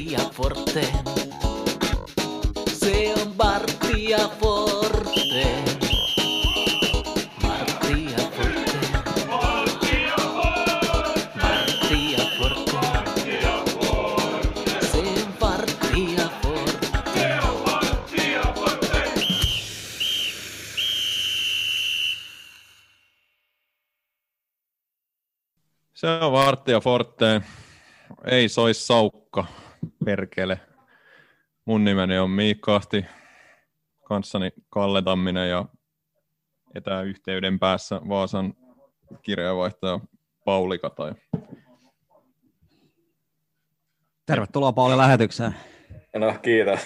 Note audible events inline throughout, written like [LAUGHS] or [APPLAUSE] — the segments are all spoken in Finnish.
Martti ja Forte. Se on Martti ja Forte. Forte. Forte. Se on Martti ja Forte. Se on Forte. Ei sois saukka, perkele. Mun nimeni on Miikka Ahti, kanssani Kalle Tamminen ja etäyhteyden päässä Vaasan kirjeenvaihtaja Pauli Kataja. Tervetuloa Pauli lähetykseen. No kiitos.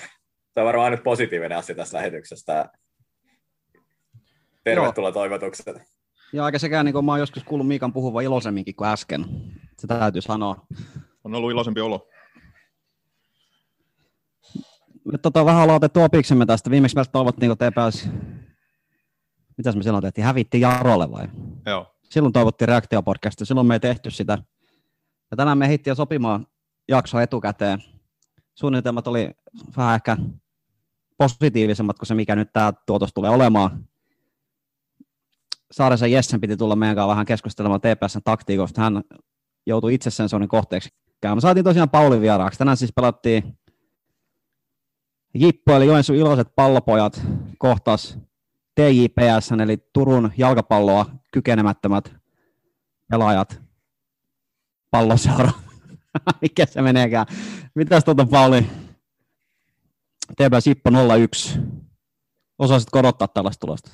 Se on varmaan nyt positiivinen asia tässä lähetyksessä. Tervetuloa toivotukset. Ja aika sekään, niin kuin mä oon joskus kuullut Miikan puhuvan iloisemminkin kuin äsken. Se täytyy sanoa. On ollut iloisempi olo. Me tota, vähän ollaan otettu opiksemme tästä. Viimeksi meistä toivottiin, kun TPS, mitäs me silloin tehtiin, hävitti Jarolle vai? Joo. Silloin toivottiin reaktiopodcastia, silloin me ei tehty sitä. Ja tänään me hittiin jo sopimaan jakso etukäteen. Suunnitelmat oli vähän ehkä positiivisemmat kuin se, mikä nyt tämä tuotos tulee olemaan. Saarisen Jessen piti tulla meidän kanssa vähän keskustelemaan TPSn taktiikosta. Hän joutui itse sensorin kohteeksi. Me saatiin tosiaan Paulin vieraaksi. Tänään siis pelattiin Jippo eli Joensuun iloiset pallopojat kohtas TJPS, eli Turun jalkapalloa kykenemättömät pelaajat palloseura. [LAUGHS] Mikä se meneekään? Mitäs tuota Pauli? TPS Jippo 01. Osaisitko odottaa tällaista tulosta?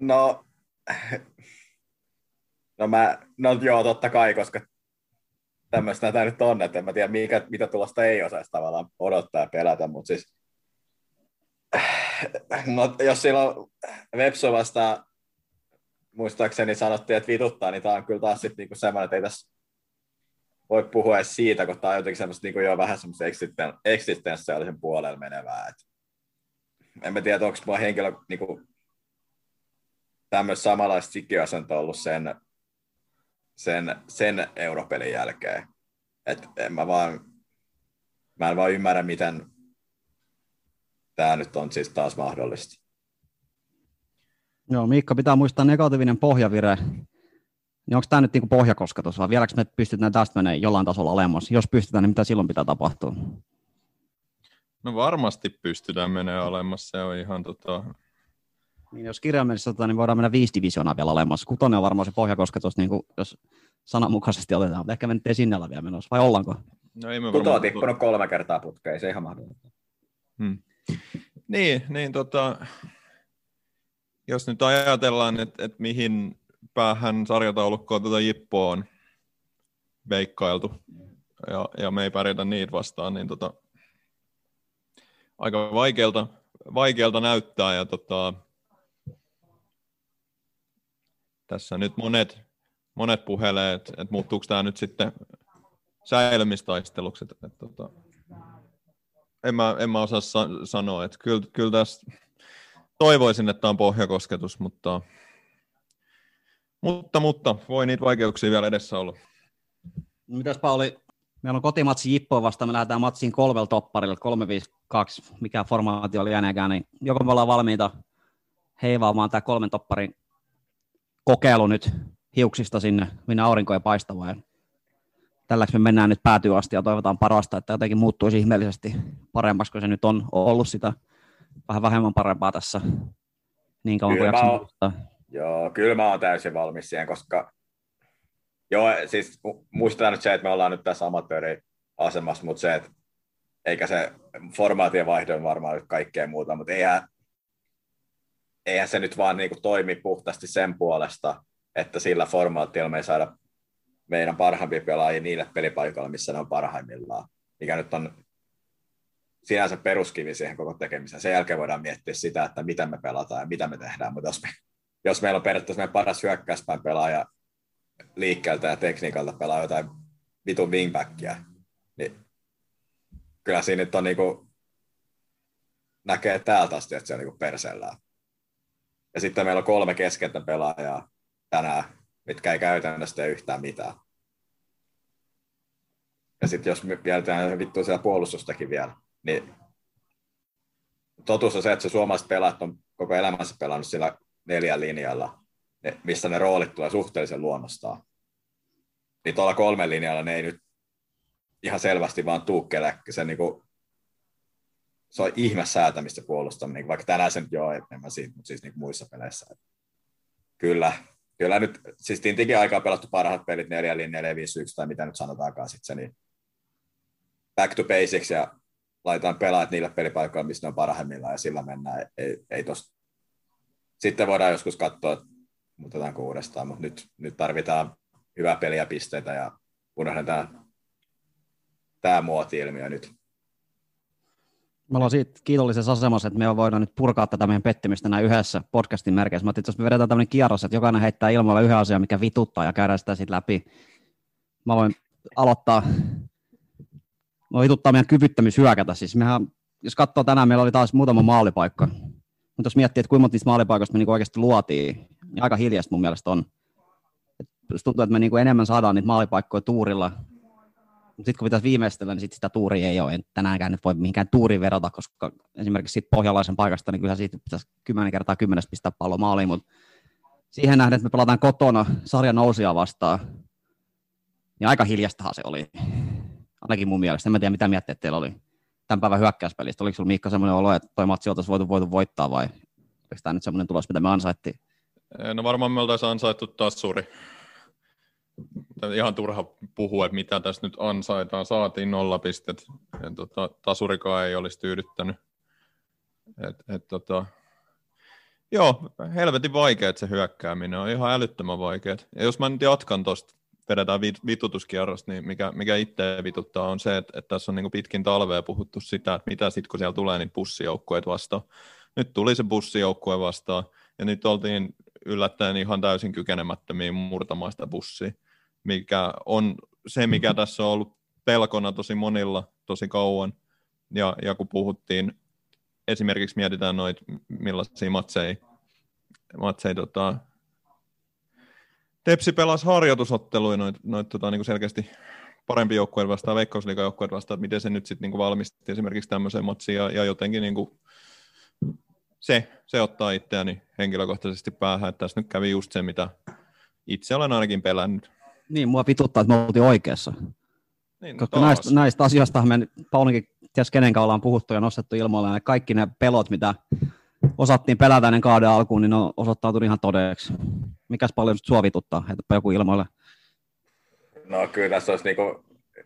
No, no, mä, no joo, totta kai, koska tämmöistä tämä nyt on, että en mä tiedä, mikä, mitä tulosta ei osaisi tavallaan odottaa ja pelätä, mutta siis no, jos silloin Vepso vastaan muistaakseni sanottiin, että vituttaa, niin tämä on kyllä taas sitten niinku semmoinen, että ei tässä voi puhua edes siitä, kun tämä on jotenkin semmoista niinku jo vähän semmoista eksisten, eksistentiaalisen puolella menevää. Et en mä tiedä, onko mua henkilö niinku, tämmöistä samanlaista sikiöasentoa ollut sen, sen, sen europelin jälkeen. Et en mä vaan, mä en vaan ymmärrä, miten tämä nyt on siis taas mahdollista. Joo, Miikka, pitää muistaa negatiivinen pohjavire. Niin onko tämä nyt niinku pohjakosketus, vai vieläkö me pystytään tästä menemään jollain tasolla alemmas? Jos pystytään, niin mitä silloin pitää tapahtua? No varmasti pystytään menemään alemmas, se on ihan tota... Niin jos kirjaimellisesti otetaan, niin voidaan mennä viisi divisioonaa vielä alemmas. Kutonen on varmaan se pohjakosketus, niin kuin, jos sananmukaisesti otetaan, mutta ehkä me nyt ei sinne olla vielä menossa, vai ollaanko? No ei me Kuto on varmaan... tippunut kolme kertaa putkeen, ei se ihan mahdollista. Hmm. Niin, niin tota, jos nyt ajatellaan, että, että mihin päähän sarjataulukkoa tuota Jippoa on veikkailtu, ja, ja me ei pärjätä niitä vastaan, niin tota, aika vaikealta, vaikealta näyttää, ja tota, tässä nyt monet, monet puhelee, että, että muuttuuko tämä nyt sitten säilymistaisteluksi, että, että, että en mä, en mä osaa sa- sanoa, että kyllä, kyllä tässä toivoisin, että on pohjakosketus, mutta, mutta, mutta voi niitä vaikeuksia vielä edessä olla. Mitäs Pauli, meillä on kotimatsi Jippoa vastaan, me lähdetään matsiin kolmella topparilla, 352, mikä formaatio oli jäänekään, niin joko me ollaan valmiita heivaamaan tämä kolmen topparin kokeilu nyt hiuksista sinne, minä aurinko ei paista vai tälläksi me mennään nyt päätyy asti ja toivotaan parasta, että jotenkin muuttuisi ihmeellisesti paremmaksi, kun se nyt on ollut sitä vähän vähemmän parempaa tässä niin kauan kuin Kyllä mä jaksan. Joo, kyllä mä oon täysin valmis siihen, koska joo, siis mu- muistetaan nyt se, että me ollaan nyt tässä amatööriasemassa, mutta se, että eikä se formaatien vaihdo varmaan nyt kaikkea muuta, mutta eihän, eihän se nyt vaan niinku toimi puhtaasti sen puolesta, että sillä formaatilla me ei saada meidän parhaimpia pelaajia niille pelipaikoille, missä ne on parhaimmillaan, mikä nyt on sinänsä peruskivi siihen koko tekemiseen. Sen jälkeen voidaan miettiä sitä, että mitä me pelataan ja mitä me tehdään, mutta jos, me, jos meillä on periaatteessa meidän paras hyökkäyspäin pelaaja liikkeeltä ja tekniikalta pelaa jotain vitun wingbackia, niin kyllä siinä nyt on niinku, näkee täältä asti, että se on niinku perseellään. Ja sitten meillä on kolme keskeltä pelaajaa tänään, mitkä ei käytännössä tee yhtään mitään. ja sitten jos me mietitään vittu siellä puolustustakin vielä, niin totuus on se, että se suomalaiset pelaat on koko elämänsä pelannut sillä neljän linjalla, missä ne roolit tulee suhteellisen luonnostaan. Niin tuolla kolmen linjalla ne ei nyt ihan selvästi vaan tuukkele. Se, niin kuin, se on ihme säätämistä puolustaminen, vaikka tänään se nyt joo, en mä siitä, mutta siis niin muissa peleissä. Kyllä, kyllä nyt, siis Tintikin aikaa pelattu parhaat pelit 4 4 5 1 tai mitä nyt sanotaankaan sitten se, niin back to basics ja laitetaan pelaajat niille pelipaikoille, missä ne on parhaimmillaan ja sillä mennään. Ei, ei tosta. Sitten voidaan joskus katsoa, että muutetaan uudestaan, mutta nyt, nyt tarvitaan hyvää peliä pisteitä ja unohdetaan tämä muoti-ilmiö nyt. Me ollaan siitä kiitollisessa asemassa, että me voidaan nyt purkaa tätä meidän pettymystä näin yhdessä podcastin merkeissä. Mä jos me vedetään tämmöinen kierros, että jokainen heittää ilmoille yhden asian, mikä vituttaa ja käydään sitä sitten läpi. Mä voin aloittaa no vituttaa meidän kyvyttömyys hyökätä. Siis mehän, jos katsoo tänään, meillä oli taas muutama maalipaikka. Mutta jos miettii, että kuinka monta niistä maalipaikoista me niinku oikeasti luotiin, niin aika hiljasta mun mielestä on. Et tuntuu, että me niinku enemmän saadaan niitä maalipaikkoja tuurilla. Sitten kun pitäisi viimeistellä, niin sit sitä tuuria ei ole. En tänäänkään nyt voi mihinkään tuuriin verrata, koska esimerkiksi siitä pohjalaisen paikasta, niin kyllä siitä pitäisi kymmenen kertaa kymmenestä pistää pallo maaliin, mutta siihen nähden, että me pelataan kotona sarjan nousia vastaan, niin aika hiljastahan se oli ainakin mun mielestä. En mä tiedä, mitä miettiä teillä oli tämän päivän hyökkäyspelistä. Oliko sulla Miikka semmoinen olo, että toi matsi oltaisiin voitu, voitu voittaa vai oliko tämä nyt semmoinen tulos, mitä me ansaittiin? No varmaan me oltaisiin ansaittu taas suuri. Ihan turha puhua, että mitä tässä nyt ansaitaan. Saatiin nolla pistet. Ja tota, tasurikaan ei olisi tyydyttänyt. Et, et, tota, joo, helvetin vaikeet se hyökkääminen on ihan älyttömän vaikeet. Ja jos mä nyt jatkan tuosta vedetään vitutuskierros, niin mikä, mikä itse vituttaa on se, että, että tässä on niin pitkin talvea puhuttu sitä, että mitä sitten kun siellä tulee niin bussijoukkueet vastaan. Nyt tuli se bussijoukkue vastaan, ja nyt oltiin yllättäen ihan täysin kykenemättömiä murtamaan sitä bussia, mikä on se, mikä tässä on ollut pelkona tosi monilla tosi kauan. Ja, ja kun puhuttiin, esimerkiksi mietitään noita, millaisia matseja, matseja tota, Tepsi pelasi harjoitusotteluja noit, noit tota, niin selkeästi parempi joukkueen vastaan, veikkausliikajoukkueen vastaan, että miten se nyt sitten niin valmisti esimerkiksi tämmöiseen matsiin ja, ja jotenkin niin kuin, se, se ottaa itseäni henkilökohtaisesti päähän, että tässä nyt kävi just se, mitä itse olen ainakin pelännyt. Niin, mua vituttaa, että me oltiin oikeassa. Niin, no Koska näistä, näistä asioista me Paulinkin ties kenen ollaan puhuttu ja nostettu ilmoille, ja kaikki ne pelot, mitä osattiin pelätä ennen kauden alkuun, niin ne on osoittautunut ihan todeksi. Mikäs paljon suovituttaa, että joku ilmoille? No kyllä tässä olisi niinku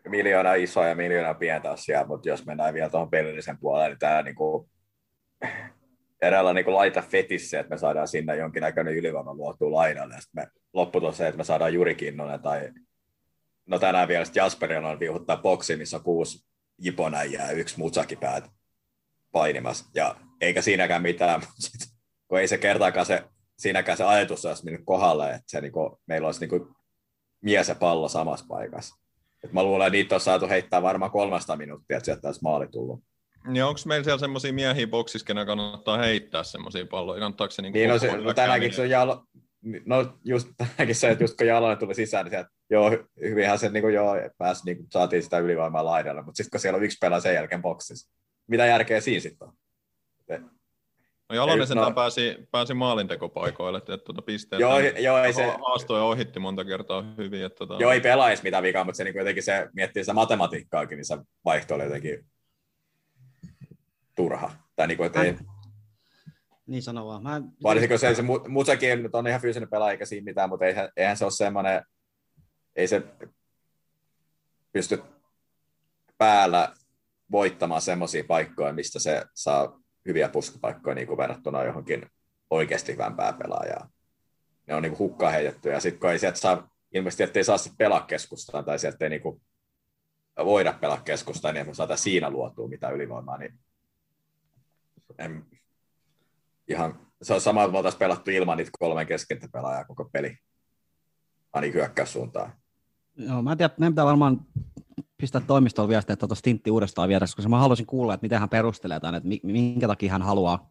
miljoona isoa ja miljoona pientä asiaa, mutta jos mennään vielä tuohon pelillisen puolelle, niin tämä niinku, eräällä niinku laita fetissä, että me saadaan sinne jonkinnäköinen ylivoima luotua lainalle, ja sitten me lopputulos se, että me saadaan Juri Kinnunen tai no tänään vielä Jasperin on viuhuttaa boksi, missä on kuusi jiponäjää ja yksi mutsakipäät painimassa, ja eikä siinäkään mitään, [LAUGHS] mutta kun ei se kertaakaan se, siinäkään se ajatus olisi mennyt kohdalle, että se, niin kuin, meillä olisi niin kuin, mies ja pallo samassa paikassa. Et mä luulen, että niitä on saatu heittää varmaan kolmesta minuuttia, että sieltä olisi maali tullut. Niin onko meillä siellä semmoisia miehiä boksissa, kenen kannattaa heittää semmoisia palloja? Kannattaako se niin niin, no, se, no tänäänkin se on jalo, no just [LAUGHS] tänäänkin se, että just kun Jalonen tuli sisään, niin sieltä, joo, hyvinhän se niin kuin, joo, pääsi, niin kuin, saatiin sitä ylivoimaa laidalle, mutta sitten kun siellä on yksi pelaa sen jälkeen boksissa, mitä järkeä siinä sitten on? No Jalonen sen no. pääsi, pääsi maalintekopaikoille, että, että tuota pisteet joo, joo, ei se... haastoja ohitti monta kertaa hyvin. Että, tuota... Joo, ei pelaa edes mitään vikaa, mutta se niin jotenkin se miettii sitä matematiikkaakin, niin se vaihto oli jotenkin turha. Tai niin kuin, että ei... Niin sanoo vaan. Mä... Varsinkin se, se Musakin on ihan fyysinen pelaaja, eikä siinä mitään, mutta eihän, eihän se ole semmoinen, ei se pysty päällä voittamaan semmoisia paikkoja, mistä se saa hyviä puskupaikkoja niin kuin verrattuna johonkin oikeasti hyvän pääpelaajaan. Ne on niin kuin hukkaan heitetty, ja sitten kun ei sieltä saa, ilmeisesti ettei saa sitten pelaa keskustaan, tai sieltä ei niin kuin voida pelaa keskustaan, niin me saada siinä luotua mitä ylivoimaa, niin en, ihan, se on sama, että me oltaisiin pelattu ilman niitä kolmen keskentä pelaajaa koko peli, ainakin hyökkäyssuuntaan. Joo, mä en tiedä, meidän pitää varmaan pistää toimistolla viestiä, että tuota Stintti uudestaan vieressä, koska mä haluaisin kuulla, että miten hän perustelee tämän, että minkä takia hän haluaa,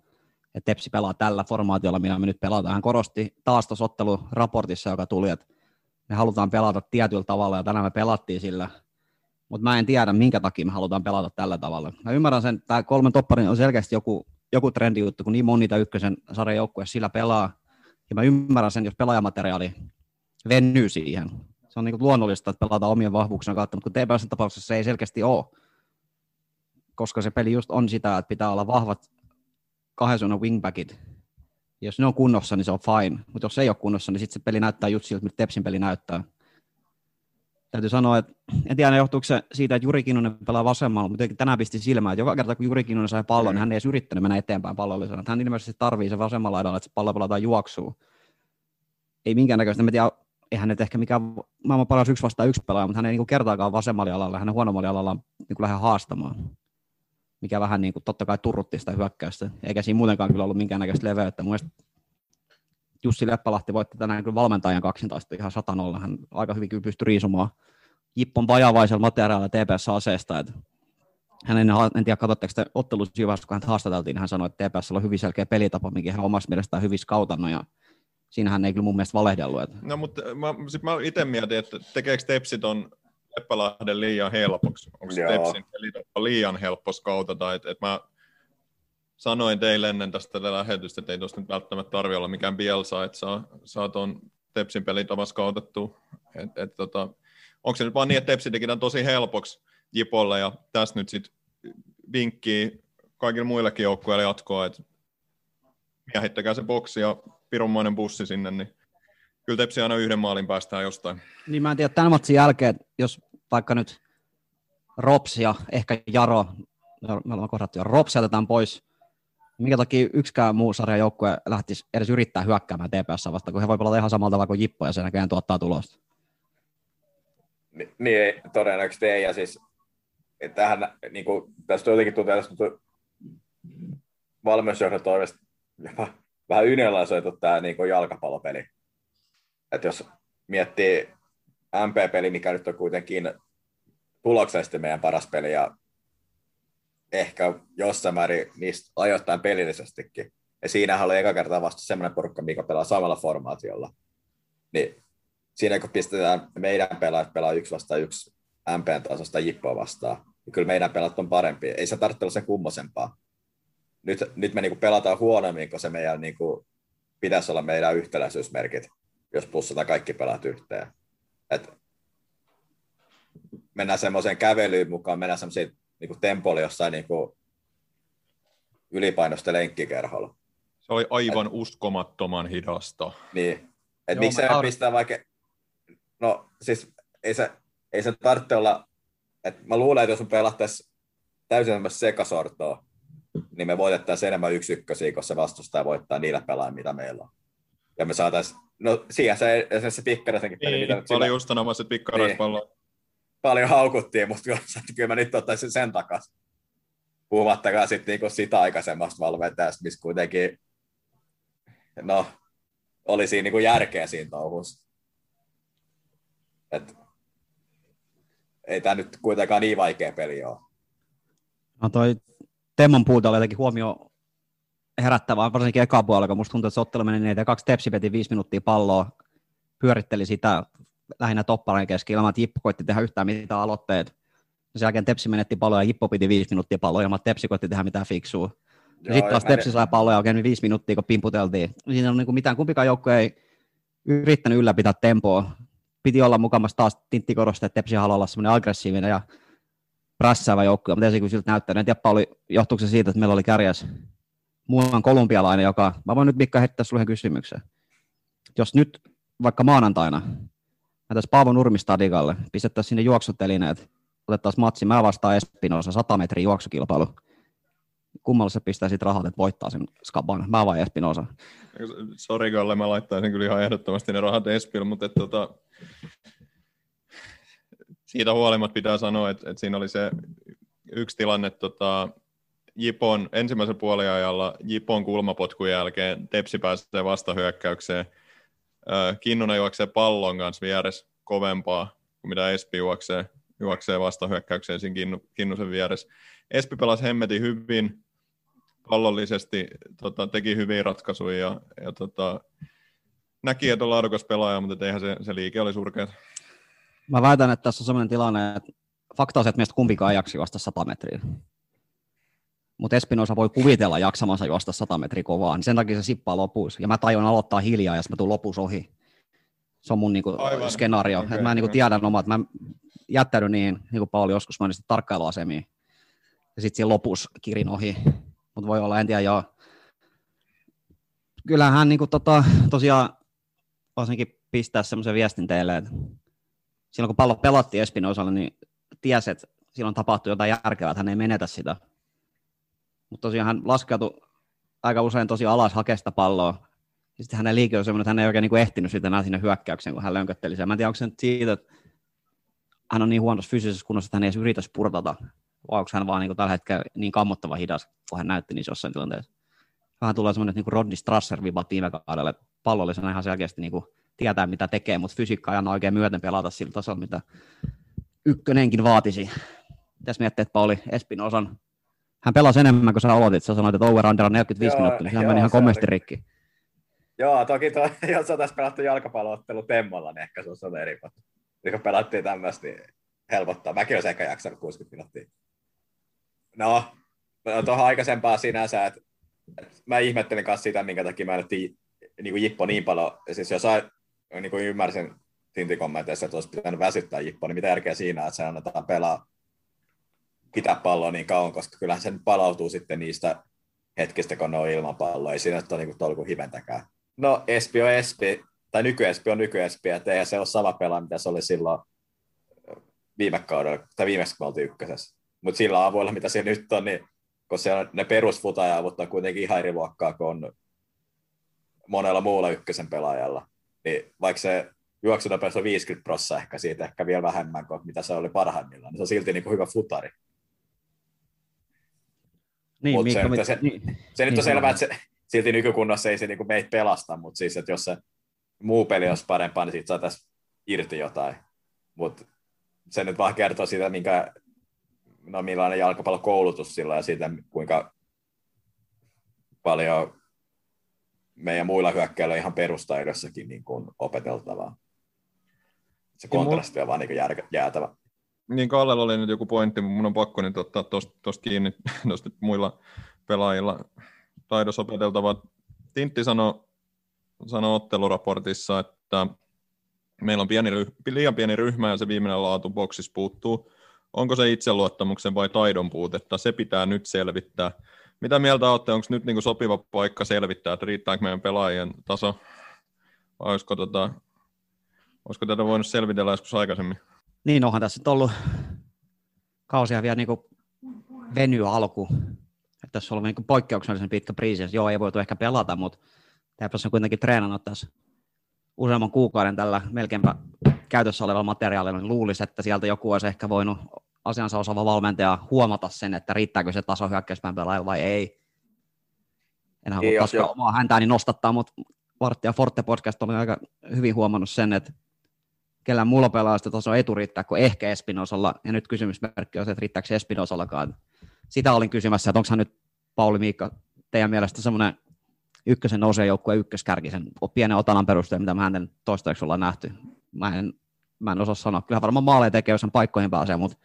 että Tepsi pelaa tällä formaatiolla, millä me nyt pelataan. Hän korosti taas tuossa otteluraportissa, joka tuli, että me halutaan pelata tietyllä tavalla, ja tänään me pelattiin sillä. mutta mä en tiedä, minkä takia me halutaan pelata tällä tavalla. Mä ymmärrän sen, että tämä kolmen topparin on selkeästi joku, joku trendi juttu, kun niin moni niitä ykkösen sarjan joukkue sillä pelaa. Ja mä ymmärrän sen, jos pelaajamateriaali venyy siihen. Se on niin luonnollista, että pelataan omien vahvuuksien kautta, mutta kun TPSn tapauksessa se ei selkeästi ole. Koska se peli just on sitä, että pitää olla vahvat kahden wingbackit. Ja jos ne on kunnossa, niin se on fine. Mutta jos ei ole kunnossa, niin sitten se peli näyttää just siltä, mitä Tepsin peli näyttää täytyy sanoa, että en tiedä, johtuuko se siitä, että Juri Kinnunen pelaa vasemmalla, mutta tänään pisti silmään, että joka kerta kun Juri Kinnunen sai pallon, niin hän ei edes yrittänyt mennä eteenpäin pallollisena. Hän ilmeisesti tarvii se vasemmalla laidalla, että se pallo pelataan juoksuu. Ei minkäännäköistä, en tiedä, eihän nyt ehkä mikään maailman paras yksi vastaan yksi pelaaja, mutta hän ei niin kertaakaan vasemmalla alalla, hänen huonommalla alalla niin lähde haastamaan. Mikä vähän niin kuin, totta kai turrutti sitä hyökkäystä, eikä siinä muutenkaan kyllä ollut minkäännäköistä leveyttä. Mun Jussi Leppälahti voitti tänään kyllä valmentajan kaksintaista ihan satanolla. Hän aika hyvin kyllä pystyi riisumaan Jippon vajavaisella materiaalilla TPS-aseesta. Että hän en, en tiedä, katsotteko te ottelussa vaiheessa, kun hän haastateltiin, niin hän sanoi, että TPS on hyvin selkeä pelitapa, mikä hän omasta mielestään hyvin skautannut. Ja siinähän ei kyllä mun mielestä valehdellut. Että... No mutta mä, sit mä itse mietin, että tekeekö Tepsi ton Leppälahden liian helpoksi? Onko Tepsin pelitapa liian helppo skautata? Että et mä sanoin teille ennen tästä lähetystä, että ei tuosta nyt välttämättä tarvitse olla mikään Bielsa, että saa, saa tuon Tepsin pelitavan skautettua. Et, et, tota, onko se nyt vaan niin, että Tepsi teki tämän tosi helpoksi Jipolle ja tässä nyt sitten vinkki kaikille muillekin joukkueille jatkoa, että miehittäkää se boksi ja pirunmoinen bussi sinne, niin kyllä Tepsi aina yhden maalin päästään jostain. Niin mä en tiedä, tämän matsin jälkeen, jos vaikka nyt Rops ja ehkä Jaro, me ollaan kohdattu jo, Rops jätetään pois, minkä takia yksikään muu sarjan joukkue lähtisi edes yrittää hyökkäämään TPS vasta, kun he voi pelata ihan samalla tavalla kuin Jippo ja se näköjään tuottaa tulosta. Ni, niin, ei, todennäköisesti ei. Ja siis tähän, niin kuin, tästä jotenkin tuntuu, että valmennusjohdon toimesta vähän ynelaisuutu tämä niin kuin jalkapallopeli. Että jos miettii MP-peli, mikä nyt on kuitenkin tuloksellisesti meidän paras peli ja ehkä jossain määrin niistä ajoittain pelillisestikin. Ja siinähän oli eka kertaa vasta semmoinen porukka, mikä pelaa samalla formaatiolla. Niin siinä kun pistetään meidän pelaajat pelaa yksi vastaan yksi MPn tasosta Jippoa vastaan, niin kyllä meidän pelaat on parempi. Ei se tarvitse olla sen kummosempaa. Nyt, nyt me niinku pelataan huonommin, kun se meidän niinku, pitäisi olla meidän yhtäläisyysmerkit, jos pussataan kaikki pelaat yhteen. Et mennään semmoiseen kävelyyn mukaan, mennään semmoisiin niin tempoilla jossain niin kuin ylipainosta lenkkikerholla. Se oli aivan Et, uskomattoman hidasta. Niin. Et miksi se pistää vaikka... No siis ei se, ei se tarvitse olla... Et mä luulen, että jos me pelattaisiin täysin sekasortoa, niin me voitettaisiin enemmän yksi ykkösiä, kun se vastustaja voittaa niillä pelaajilla, mitä meillä on. Ja me saataisiin, no siihen se, se, se pikkarasenkin peli. Niin, mitä, oli just sanomassa, että pikkaraispallo niin paljon haukuttiin, mutta [LAUGHS] kyllä, mä nyt ottaisin sen takaisin. Puhumattakaan sitten niinku sitä aikaisemmasta valmentajasta, missä kuitenkin no, oli siinä niinku järkeä siinä touhussa. Et, ei tämä nyt kuitenkaan niin vaikea peli ole. No toi Temmon puuta oli jotenkin huomio herättävää, varsinkin eka puolella, kun musta tuntuu, että se ottelu meni niin, että kaksi tepsi veti viisi minuuttia palloa, pyöritteli sitä, lähinnä toppareiden kesken ilman, että Jippo koitti tehdä yhtään mitään aloitteet. Sen jälkeen Tepsi menetti palloa ja Jippo piti viisi minuuttia palloa ilman, että Tepsi koitti tehdä mitään fiksua. Ja sitten taas Tepsi sai palloa oikein viisi minuuttia, kun pimputeltiin. Siinä on niin kuin mitään, kumpikaan joukko ei yrittänyt ylläpitää tempoa. Piti olla mukamassa taas Tintti että Tepsi haluaa olla semmoinen aggressiivinen ja prässäävä joukko, mutta ei se kyllä siltä näyttänyt. En tiedä, Pauli, johtuuko se siitä, että meillä oli kärjäs muuan kolumbialainen, joka, mä voin nyt Mikka heittää sinulle kysymyksen. Jos nyt vaikka maanantaina tässä Paavo Nurmistadikalle, pistettäisiin sinne juoksutelineet, otettaisiin matsi, mä vastaan Espinosa, 100 metriä juoksukilpailu. Kummalle se pistää sitten rahat, että voittaa sen skaban, mä vai Espinosa? Sori Kalle, mä laittaisin kyllä ihan ehdottomasti ne rahat Espil, mutta et, tota, siitä huolimatta pitää sanoa, että, että siinä oli se yksi tilanne, tota, Jipon ensimmäisen puoliajalla Jipon kulmapotkun jälkeen Tepsi pääsee vastahyökkäykseen – Kinnunen juoksee pallon kanssa vieressä kovempaa kuin mitä Espi juoksee, juoksee vastahyökkäykseen siinä Kinnu, Kinnusen vieressä. Espi pelasi hemmetin hyvin pallollisesti, tota, teki hyviä ratkaisuja ja, ja tota, näki, että on laadukas pelaaja, mutta eihän se, se liike oli surkea. Mä väitän, että tässä on sellainen tilanne, että fakta on se, että meistä kumpikaan ei jaksa juosta 100 metriä. Mutta Espinosa voi kuvitella jaksamansa juosta 100 metriä kovaa, niin sen takia se sippaa lopussa. Ja mä tajun aloittaa hiljaa, jos mä tuun lopussa ohi. Se on mun niinku Aivan. skenaario. Okay, mä niinku joo. tiedän omat, mä jättäydyn niin, niin kuin Pauli joskus mainitsi, tarkkailuasemiin. Ja sitten siinä lopussa kirin ohi. Mutta voi olla, en tiedä, joo. Kyllähän niinku tota, tosiaan varsinkin pistää semmoisen viestin teille, että silloin kun pallo pelattiin Espinosalle, niin tiesi, että silloin tapahtui jotain järkevää, että hän ei menetä sitä. Mutta tosiaan hän laskeutui aika usein tosi alas hakea sitä palloa. Ja sitten hänen liike on semmoinen, että hän ei oikein niin kuin ehtinyt sitten enää sinne hyökkäykseen, kun hän lönkötteli sen. Mä en tiedä, onko se nyt siitä, että hän on niin huonossa fyysisessä kunnossa, että hän ei edes yritä spurtata. Vai onko hän vaan niin kuin tällä hetkellä niin kammottava hidas, kun hän näytti niissä jossain tilanteessa. Vähän tulee semmoinen niin kuin Rodney Strasser vibat viime kaudella, että pallollisena ihan selkeästi niin kuin tietää, mitä tekee, mutta fysiikka ei anna oikein myöten pelata sillä tasolla, mitä ykkönenkin vaatisi. Mitäs miettii, että Pauli Espinosan, hän pelasi enemmän kuin sä aloitit, sä sanoit, että over under on 45 Joo, minuuttia, niin sehän joo, meni ihan se oli- komeasti rikki. Joo, toki tuo, [LAUGHS] jos oltaisiin pelattu jalkapalloottelu Temmolla, niin ehkä se olisi ollut eri juttu. Nyt kun pelattiin tämmöistä, niin helpottaa. Mäkin olisin ehkä jaksanut 60 minuuttia. No, tuohon aikaisempaan sinänsä, että että mä ihmettelin kanssa sitä, minkä takia mä annettiin niin kuin Jippo niin paljon. Siis jos niin kuin ymmärsin Tinti-kommenteissa, että olisi pitänyt väsyttää Jippo, niin mitä järkeä siinä, että se annetaan pelaa pitää palloa niin kauan, koska kyllähän se nyt palautuu sitten niistä hetkistä, kun ne on ilman palloa. Ei siinä ole niin tolkun hiventäkään. No, Espi on Espi, tai nyky-Espi on nyky-Espi, että eihän se ole sama pelaa, mitä se oli silloin viime kaudella, tai viimeksi kun oltiin ykkösessä. Mutta sillä avuilla, mitä se nyt on, niin kun se on, ne perusfutaja-avut on kuitenkin ihan eri luokkaa kuin on monella muulla ykkösen pelaajalla. Niin vaikka se juoksunopeus on 50 prossaa ehkä siitä, ehkä vielä vähemmän kuin mitä se oli parhaimmillaan, niin se on silti niin kuin hyvä futari. Niin, Mut Miikka, se- mit, se- niin, Se nyt Niin, on selvää, kyllä. että se, silti nykykunnossa ei se niin meitä pelasta, mutta siis, että jos se muu peli olisi parempaa, niin siitä saataisiin irti jotain. Mutta se nyt vaan kertoo siitä, minkä, no millainen jalkapallokoulutus sillä ja siitä, kuinka paljon meidän muilla hyökkäillä ihan perustaidossakin niin kuin opeteltavaa. Se kontrasti on vaan niin järkä, jäätävä. Niin Kallella oli nyt joku pointti, mun on pakko nyt ottaa tuosta kiinni, [LAUGHS] tuosta muilla pelaajilla taidossa opeteltava. Tintti sanoi sano otteluraportissa, että meillä on pieni, ryh- liian pieni ryhmä ja se viimeinen laatu boksissa puuttuu. Onko se itseluottamuksen vai taidon puutetta? Se pitää nyt selvittää. Mitä mieltä olette, onko nyt niinku sopiva paikka selvittää, että riittääkö meidän pelaajien taso? Vai olisiko, tota, olisiko tätä voinut selvitellä joskus aikaisemmin? Niin onhan tässä nyt ollut kausia vielä niin veny alku. Että tässä on ollut niin poikkeuksellisen pitkä priisi. Joo, ei voitu ehkä pelata, mutta TPS on kuitenkin treenannut tässä useamman kuukauden tällä melkeinpä käytössä olevalla materiaalilla, niin luulisi, että sieltä joku olisi ehkä voinut asiansa osaava valmentaja huomata sen, että riittääkö se taso hyökkäyspään pelaajalla vai ei. En halua Niin, jo- omaa häntääni nostattaa, mutta Vartti ja Forte podcast on aika hyvin huomannut sen, että kellään muulla pelaajasta taso etu riittää kuin ehkä Espinosalla, ja nyt kysymysmerkki on se, että riittääkö Espinosallakaan. Sitä olin kysymässä, että onko hän nyt, Pauli Miikka, teidän mielestä semmoinen ykkösen nousee joukkueen ykköskärki sen pienen otanan perusteella, mitä mä häntä nyt toistaiseksi ollaan nähty. Mä en, mä en osaa sanoa. Kyllä varmaan maaleja tekee, jos hän paikkoihin pääsee, mutta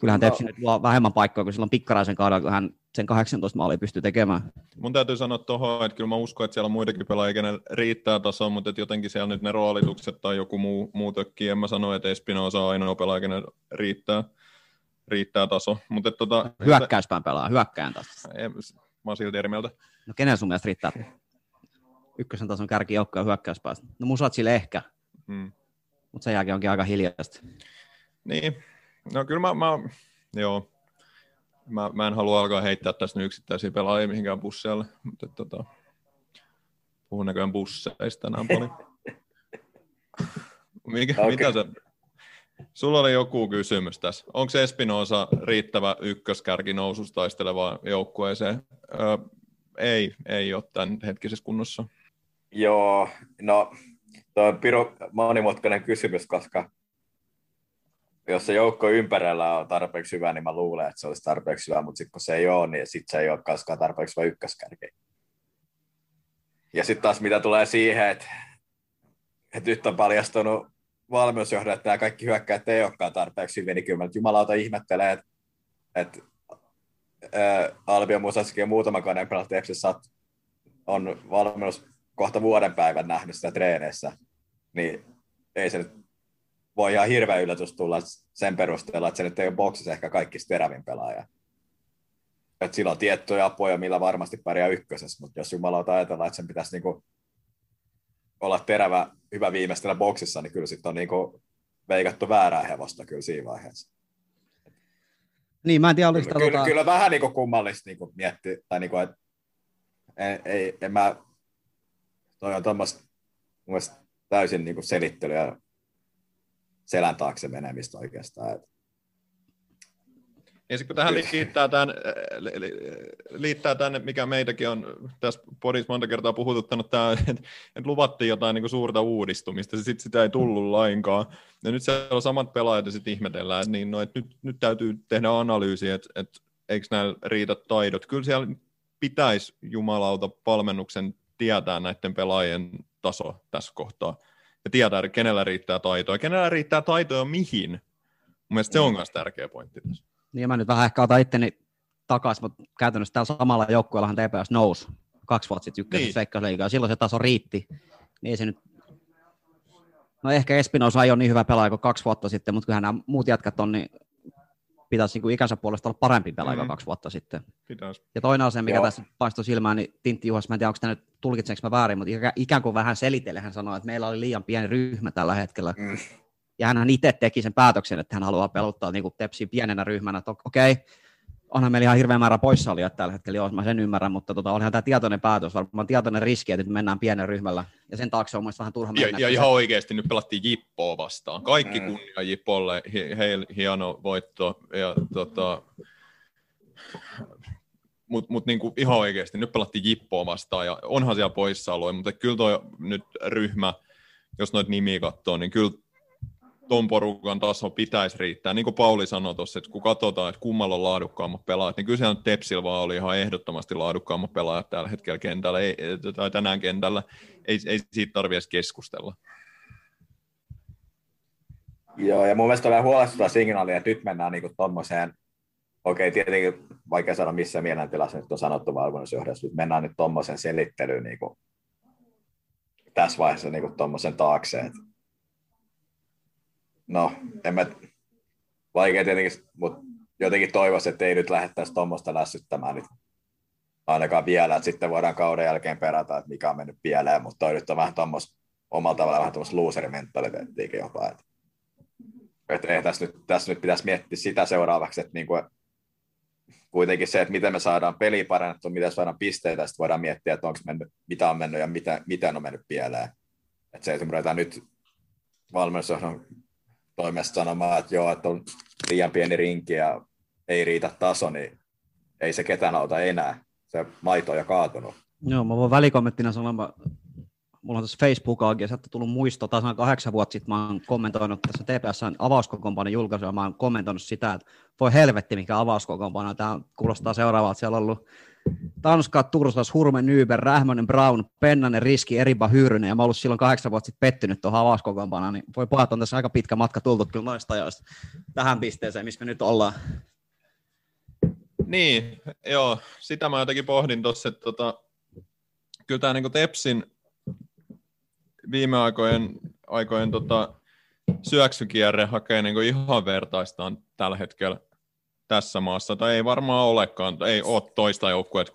kyllähän No. Tepsi nyt luo vähemmän paikkoja kuin silloin Pikkaraisen kaudella, kun hän sen 18 maalia pystyy tekemään. Mun täytyy sanoa tuohon, että kyllä mä uskon, että siellä on muitakin pelaajia, kenellä riittää taso, mutta että jotenkin siellä nyt ne roolitukset tai joku muu, muu tökkii. En mä sano, että Espinosa on ainoa pelaaja, kenellä riittää, riittää taso. Mutta että tota, Hyökkäyspään pelaa, hyökkäjän taas. En, mä oon silti eri mieltä. No kenen sun mielestä riittää ykkösen tason kärki joukkoja hyökkäyspäästä? No musat sille ehkä, Mm. mutta sen jälkeen onkin aika hiljaista. Niin, no kyllä mä, mä joo, mä, mä, en halua alkaa heittää tästä nyt yksittäisiä pelaajia mihinkään busseille, mutta tota, puhun näköjään busseista tänään paljon. [LAUGHS] Mikä, okay. Mitä se, sulla oli joku kysymys tässä. Onko Espinosa riittävä ykköskärki noususta taistelevaan joukkueeseen? Öö, ei, ei ole tämän hetkisessä kunnossa. Joo, no tuo on piru monimutkainen kysymys, koska jos se joukko ympärillä on tarpeeksi hyvä, niin mä luulen, että se olisi tarpeeksi hyvä, mutta sitten kun se ei ole, niin sitten se ei ole koskaan tarpeeksi hyvä ykköskärki. Ja sitten taas mitä tulee siihen, että, että nyt on paljastunut valmennusjohdon, että tämä kaikki hyökkäät ei olekaan tarpeeksi hyvin, niin kyllä jumalauta ihmettelee, että, että ää, Albion Musaskin ja muutama koneen pelata on valmennus kohta vuoden päivän nähnyt sitä treeneissä, niin ei se nyt voi ihan hirveä yllätys tulla sen perusteella, että se nyt ei ole boksissa ehkä kaikista terävin pelaaja. Että sillä on tiettyjä apuja, millä varmasti pärjää ykkösessä, mutta jos jumalauta ajatellaan, että sen pitäisi niinku olla terävä, hyvä viimeistellä boksissa, niin kyllä sitten on niinku veikattu väärää hevosta kyllä siinä vaiheessa. Niin, mä en tiedä, oliko Kyllä, kyllä, tota... kyllä vähän niinku kummallista niinku miettiä, tai niinku, että en, ei, en mä, toi on tuommoista mun täysin niinku selittely ja selän taakse menemistä oikeastaan. Et, Ja sitten kun tähän liittää tämän, li- liittää tämän, mikä meitäkin on tässä podissa monta kertaa puhututtanut, tämä, että, luvattiin jotain niin kuin suurta uudistumista, ja sitten sitä ei tullut lainkaan. Ja nyt siellä on samat pelaajat, ja sitten ihmetellään, että, niin, no, että nyt, nyt täytyy tehdä analyysi, että, että eikö näillä riitä taidot. Kyllä siellä pitäisi jumalauta valmennuksen tietää näiden pelaajien taso tässä kohtaa. Ja tietää, että kenellä riittää taitoa. Ja kenellä riittää taitoa mihin. Mun mielestä se on myös tärkeä pointti tässä. Niin mä nyt vähän ehkä otan itteni takaisin, mutta käytännössä täällä samalla joukkueellahan TPS nousi kaksi vuotta sitten ykkösessä Niin. niin. silloin se taso riitti. Niin ei se nyt... No ehkä Espinosa ei ole niin hyvä pelaaja kuin kaksi vuotta sitten, mutta kyllähän nämä muut jätkät on, niin pitäisi niin ikänsä puolesta olla parempi pelaaja kuin Mhm. kaksi vuotta sitten. Pitäisi. Ja toinen asia, mikä Joo. tässä paistoi silmään, niin Tintti Juhas, mä en tiedä, onko tämä nyt tulkitseeko mä väärin, mutta ikä- ikään kuin vähän selitelle hän sanoi, että meillä oli liian pieni ryhmä tällä hetkellä. Mm. Ja hän itse teki sen päätöksen, että hän haluaa peluttaa niin Tepsiä pienenä ryhmänä, että okei, onhan meillä ihan hirveä määrä poissaolijoita tällä hetkellä, joo, mä sen ymmärrän, mutta tota, olihan tämä tietoinen päätös, varmaan tietoinen riski, että nyt mennään pienen ryhmällä, ja sen taakse on mielestäni vähän turha Ja, mennä. ja ihan oikeasti nyt pelattiin Jippoa vastaan. Kaikki Mm. kunnia Jippolle, hi, heil, hieno voitto. Ja, tota, Mutta mut niinku ihan oikeasti, nyt pelattiin Jippoa vastaan ja onhan siellä poissaoloja, mutta kyllä toi nyt ryhmä, jos noita nimiä katsoo, niin kyllä ton porukan taso pitäisi riittää. Niin kuin Pauli sanoi tuossa, että kun katsotaan, että kummalla on laadukkaammat pelaajat, niin kyllä siellä nyt Tepsillä vaan oli ihan ehdottomasti laadukkaammat pelaajat tällä hetkellä kentällä, ei, tai tänään kentällä. Ei, ei siitä tarvitse edes keskustella. Joo, ja mun mielestä on vähän huolestuttava signaali, että nyt mennään niinku tommoseen, okei, tietenkin vaikea sanoa missä mielentilassa nyt on sanottu valmennusjohdossa, nyt mennään nyt tommoseen selittelyyn niinku, tässä vaiheessa niinku tommosen taakse. Et, no, en mä, vaikea tietenkin, mutta jotenkin toivoisin, että ei nyt lähdettäisi tuommoista lässyttämään nyt ainakaan vielä, että sitten voidaan kauden jälkeen perata, että mikä on mennyt pieleen, mutta toi nyt on vähän tuommoista omalla tavallaan vähän tuommoista looserimentaliteettiikin jopa, että että ei, tässä, nyt, tässä nyt pitäisi miettiä sitä seuraavaksi, että niinku, kuitenkin se, että miten me saadaan peli parannettua, miten saadaan pisteitä, sitten voidaan miettiä, että onko mennyt, mitä on mennyt ja mitä, miten on mennyt pieleen. Että se, että me nyt valmennusjohdon toimesta sanomaan, että joo, että on liian pieni rinki ja ei riitä taso, niin ei se ketään auta enää. Se maito on jo kaatunut. Joo, mä voin välikommenttina sanoa, mä, mulla on tässä Facebook-aakin, sieltä tullut muisto, tasan kahdeksan vuotta sitten mä oon kommentoinut tässä TPSn avauskokoonpanon julkaisua, mä oon kommentoinut sitä, että voi helvetti mikä avauskokoonpano, tämä kuulostaa seuraavalta, siellä on ollut Tanska, Tursas, Hurme, Nyber, Rähmönen, Brown, Pennanen, Riski, Eriba, Hyyrynen, ja mä ollut silloin kahdeksan vuotta sitten pettynyt tuohon avauskokoonpanoon, niin voi pojat on tässä aika pitkä matka tultu kyllä noista ajoista tähän pisteeseen, missä me nyt ollaan. Niin, joo, sitä mä jotenkin pohdin tuossa, että tota, kyllä tämä niinku Tepsin viime aikojen, aikojen tota, syöksykierre hakee niinku ihan vertaistaan tällä hetkellä tässä maassa, tai ei varmaan olekaan, ei ole toista joukkuetta,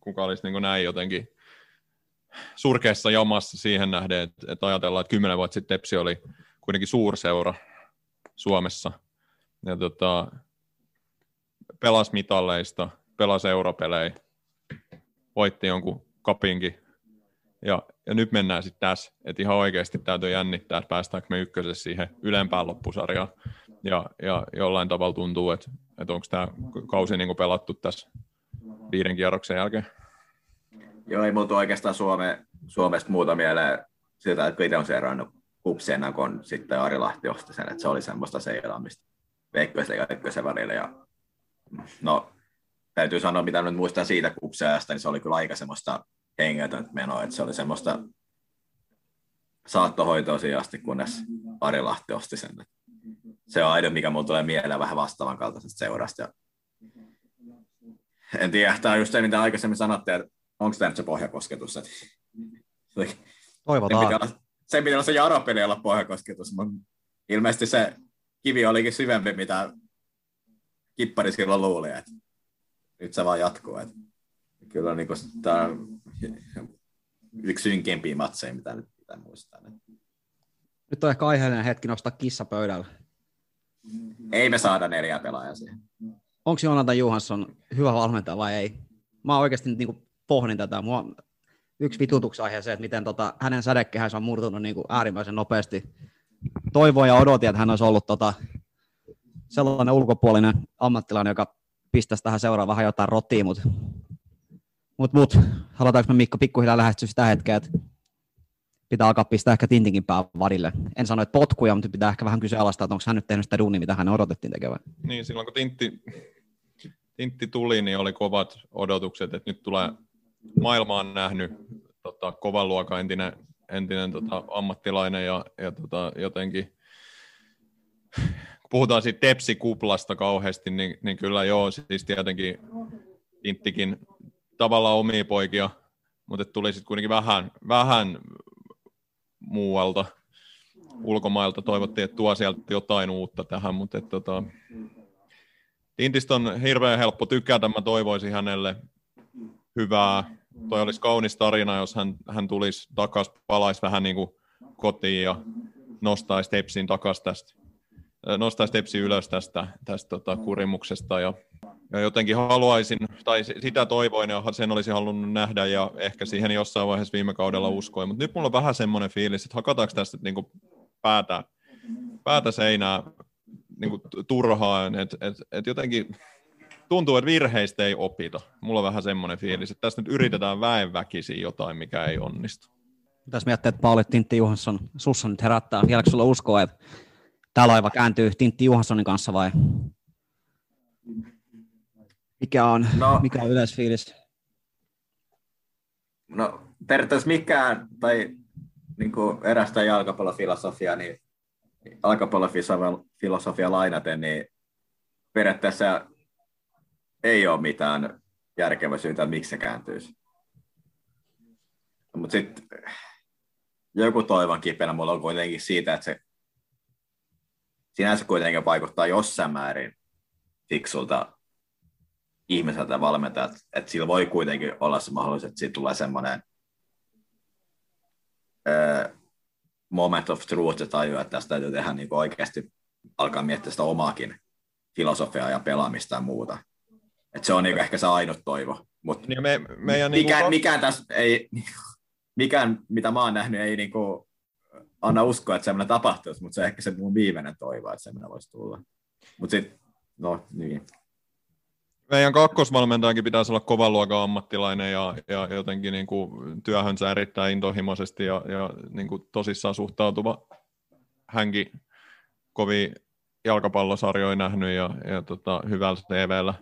kuka olisi niinku näin jotenkin surkeassa jamassa siihen nähden, että, että ajatellaan, että kymmenen vuotta sitten Tepsi oli kuitenkin suurseura Suomessa, ja tota, pelasi mitalleista, pelasi europelejä, voitti jonkun kapinkin. Ja, ja nyt mennään sitten tässä, että ihan oikeasti täytyy jännittää, että päästäänkö me ykkösessä siihen ylempään loppusarjaan. Ja, ja jollain tavalla tuntuu, että, että onko tämä kausi niin pelattu tässä viiden kierroksen jälkeen. Joo, ei muuta oikeastaan Suome, Suomesta muuta mieleen siltä, että itse on seurannut kupsien kun sitten Ari Lahti osti sen, että se oli semmoista seilaamista veikkoisen ja ykkösen välillä. Ja, no, täytyy sanoa, mitä nyt muistan siitä kupseasta, niin se oli kyllä aika semmoista hengetöntä menoa, että se oli semmoista saattohoitoon asti, kunnes Ari Lahti osti sen. Se on ainoa, mikä mulla tulee mieleen vähän vastaavan kaltaisesta seurasta. Ja en tiedä, tämä on just se, mitä aikaisemmin sanottiin, että onko tämä nyt se pohjakosketus. Että Toivotaan. Sen pitää olla, sen pitää olla se jaropeli olla pohjakosketus, mutta ilmeisesti se kivi olikin syvempi, mitä kippari silloin luuli, että nyt se vaan jatkuu. Että kyllä niin kuin, tämä on yksi synkempiä matseja, mitä nyt pitää muistaa. Nyt on ehkä aiheellinen hetki nostaa kissa pöydällä. Ei me saada neljä pelaajaa siihen. Onko Jonathan Johansson hyvä valmentaja vai ei? Mä oikeasti nyt niin pohdin tätä. Mua yksi vitutuksen aihe se, että miten tota, hänen sädekehänsä on murtunut niin kuin äärimmäisen nopeasti. Toivoin ja odotin, että hän olisi ollut tota, sellainen ulkopuolinen ammattilainen, joka pistäisi tähän seuraan vähän jotain rotiin, mutta mut, mut, halutaanko me Mikko pikkuhiljaa lähestyä sitä hetkeä, että pitää alkaa pistää ehkä Tintinkin pää vadille. En sano, että potkuja, mutta pitää ehkä vähän kyseenalaistaa, että onko hän nyt tehnyt sitä duunia, mitä hän odotettiin tekevän. Niin, silloin kun Tintti, Tintti tuli, niin oli kovat odotukset, että nyt tulee maailmaan nähnyt tota, kovan luokan entinen, entinen tota, ammattilainen ja, ja tota, jotenkin puhutaan siitä tepsikuplasta kauheasti, niin, niin kyllä joo, siis tietenkin Tinttikin tavallaan omia poikia, mutta tuli sitten kuitenkin vähän, vähän muualta, ulkomailta. Toivottiin, että tuo sieltä jotain uutta tähän, mutta et, tota, Tintistä on hirveän helppo tykätä. Mä toivoisin hänelle hyvää. Toi olisi kaunis tarina, jos hän, hän tulisi takaisin, palaisi vähän niin kuin kotiin ja nostaisi tepsin takaisin tästä, nostaisi tepsi ylös tästä, tästä tota, kurimuksesta ja ja jotenkin haluaisin, tai sitä toivoin ja sen olisi halunnut nähdä ja ehkä siihen jossain vaiheessa viime kaudella uskoin, mutta nyt mulla on vähän semmoinen fiilis, että hakataanko tästä niin kuin päätä, päätä seinää niin kuin turhaan, että et, et jotenkin tuntuu, että virheistä ei opita. Mulla on vähän semmoinen fiilis, että tässä nyt yritetään väenväkisin jotain, mikä ei onnistu. Mitäs miettii, että Pauli Tintti Juhansson, sussa nyt herättää, vieläkö sulla uskoa, että tämä laiva kääntyy Tintti Juhanssonin kanssa vai mikä on, no, mikä on yleisfiilis? No periaatteessa mikään, tai niin kuin erästä jalkapallofilosofiaa, niin jalkapallofilosofia lainaten, niin periaatteessa ei ole mitään järkevä syytä, miksi se kääntyisi. Mutta sitten joku toivon kipeänä mulla on kuitenkin siitä, että se sinänsä kuitenkin vaikuttaa jossain määrin fiksulta ihmiseltä valmentajat, että sillä voi kuitenkin olla se mahdollisuus, että siitä tulee semmoinen moment of truth ja tajua, että tästä täytyy tehdä niin oikeasti alkaa miettiä sitä omaakin filosofiaa ja pelaamista ja muuta. Et se on niin ehkä se ainut toivo. Mut niin me, meidän mikään, niin mikään tässä ei, [LAUGHS] mikään, mitä mä oon nähnyt, ei niin kuin anna uskoa, että semmoinen tapahtuisi, mutta se on ehkä se mun viimeinen toivo, että semmoinen voisi tulla. Mutta sitten, no niin, meidän kakkosvalmentajankin pitäisi olla kovan luokan ammattilainen ja, ja jotenkin niin kuin työhönsä erittäin intohimoisesti ja, ja niin kuin tosissaan suhtautuva. Hänkin kovin jalkapallosarjoja nähnyt ja, ja tota, hyvällä TVllä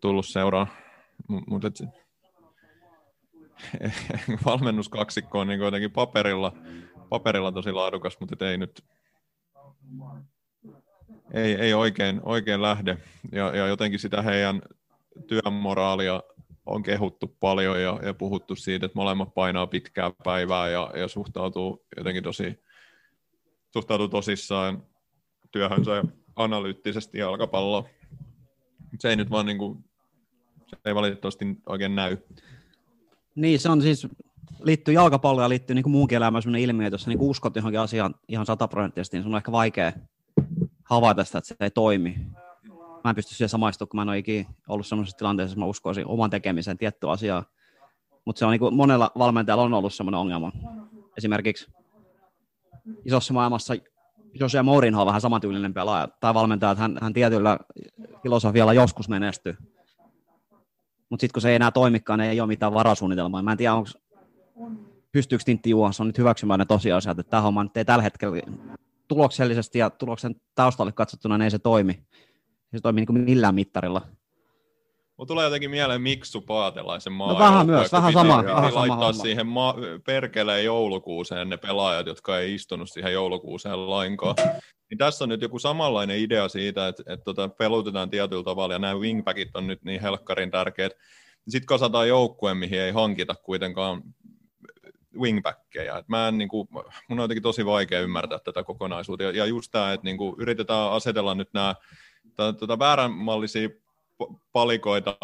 tullut seuraan. Mutta [LAUGHS] valmennuskaksikko on niin jotenkin paperilla, paperilla tosi laadukas, mutta ei nyt ei, ei oikein, oikein lähde. Ja, ja jotenkin sitä heidän työmoraalia on kehuttu paljon ja, ja puhuttu siitä, että molemmat painaa pitkää päivää ja, ja suhtautuu jotenkin tosi, suhtautuu tosissaan työhönsä ja analyyttisesti jalkapalloon. Se ei nyt vaan niin kuin, se ei valitettavasti oikein näy. Niin, se on siis, liittyy jalkapalloon ja liittyy niin kuin muunkin elämään sellainen ilmiö, että jos niin uskot johonkin asiaan ihan sataprosenttisesti, niin se on ehkä vaikea havaita sitä, että se ei toimi mä en pysty siihen samaistumaan, kun mä en ole ikinä ollut sellaisessa tilanteessa, että mä uskoisin oman tekemiseen tiettyä asiaa. Mutta se on niin kuin, monella valmentajalla on ollut sellainen ongelma. Esimerkiksi isossa maailmassa Jose Mourinho on vähän samantyylinen pelaaja tai valmentaja, että hän, hän tietyllä filosofialla joskus menestyy. Mutta sitten kun se ei enää toimikaan, niin ei ole mitään varasuunnitelmaa. Mä en tiedä, onko pystyykö Tintti Juhansson nyt hyväksymään ne tosiasiat, että tämä homma nyt ei tällä hetkellä tuloksellisesti ja tuloksen taustalle katsottuna niin ei se toimi se toimii niin millään mittarilla. Mulla tulee jotenkin mieleen Miksu Paatelaisen maa. No vähän myös, vähän sama- vähän sama laittaa homma. siihen ma- perkeleen joulukuuseen ne pelaajat, jotka ei istunut siihen joulukuuseen lainkaan. [LAUGHS] Niin tässä on nyt joku samanlainen idea siitä, että, että tota, pelutetaan tietyllä tavalla, ja nämä wingbackit on nyt niin helkkarin tärkeät. Sitten kasataan joukkue, mihin ei hankita kuitenkaan wingbackkejä. Et mä en, niin kuin, mun on jotenkin tosi vaikea ymmärtää tätä kokonaisuutta. Ja, ja just tämä, että niin kuin, yritetään asetella nyt nämä tota, vääränmallisia palikoita,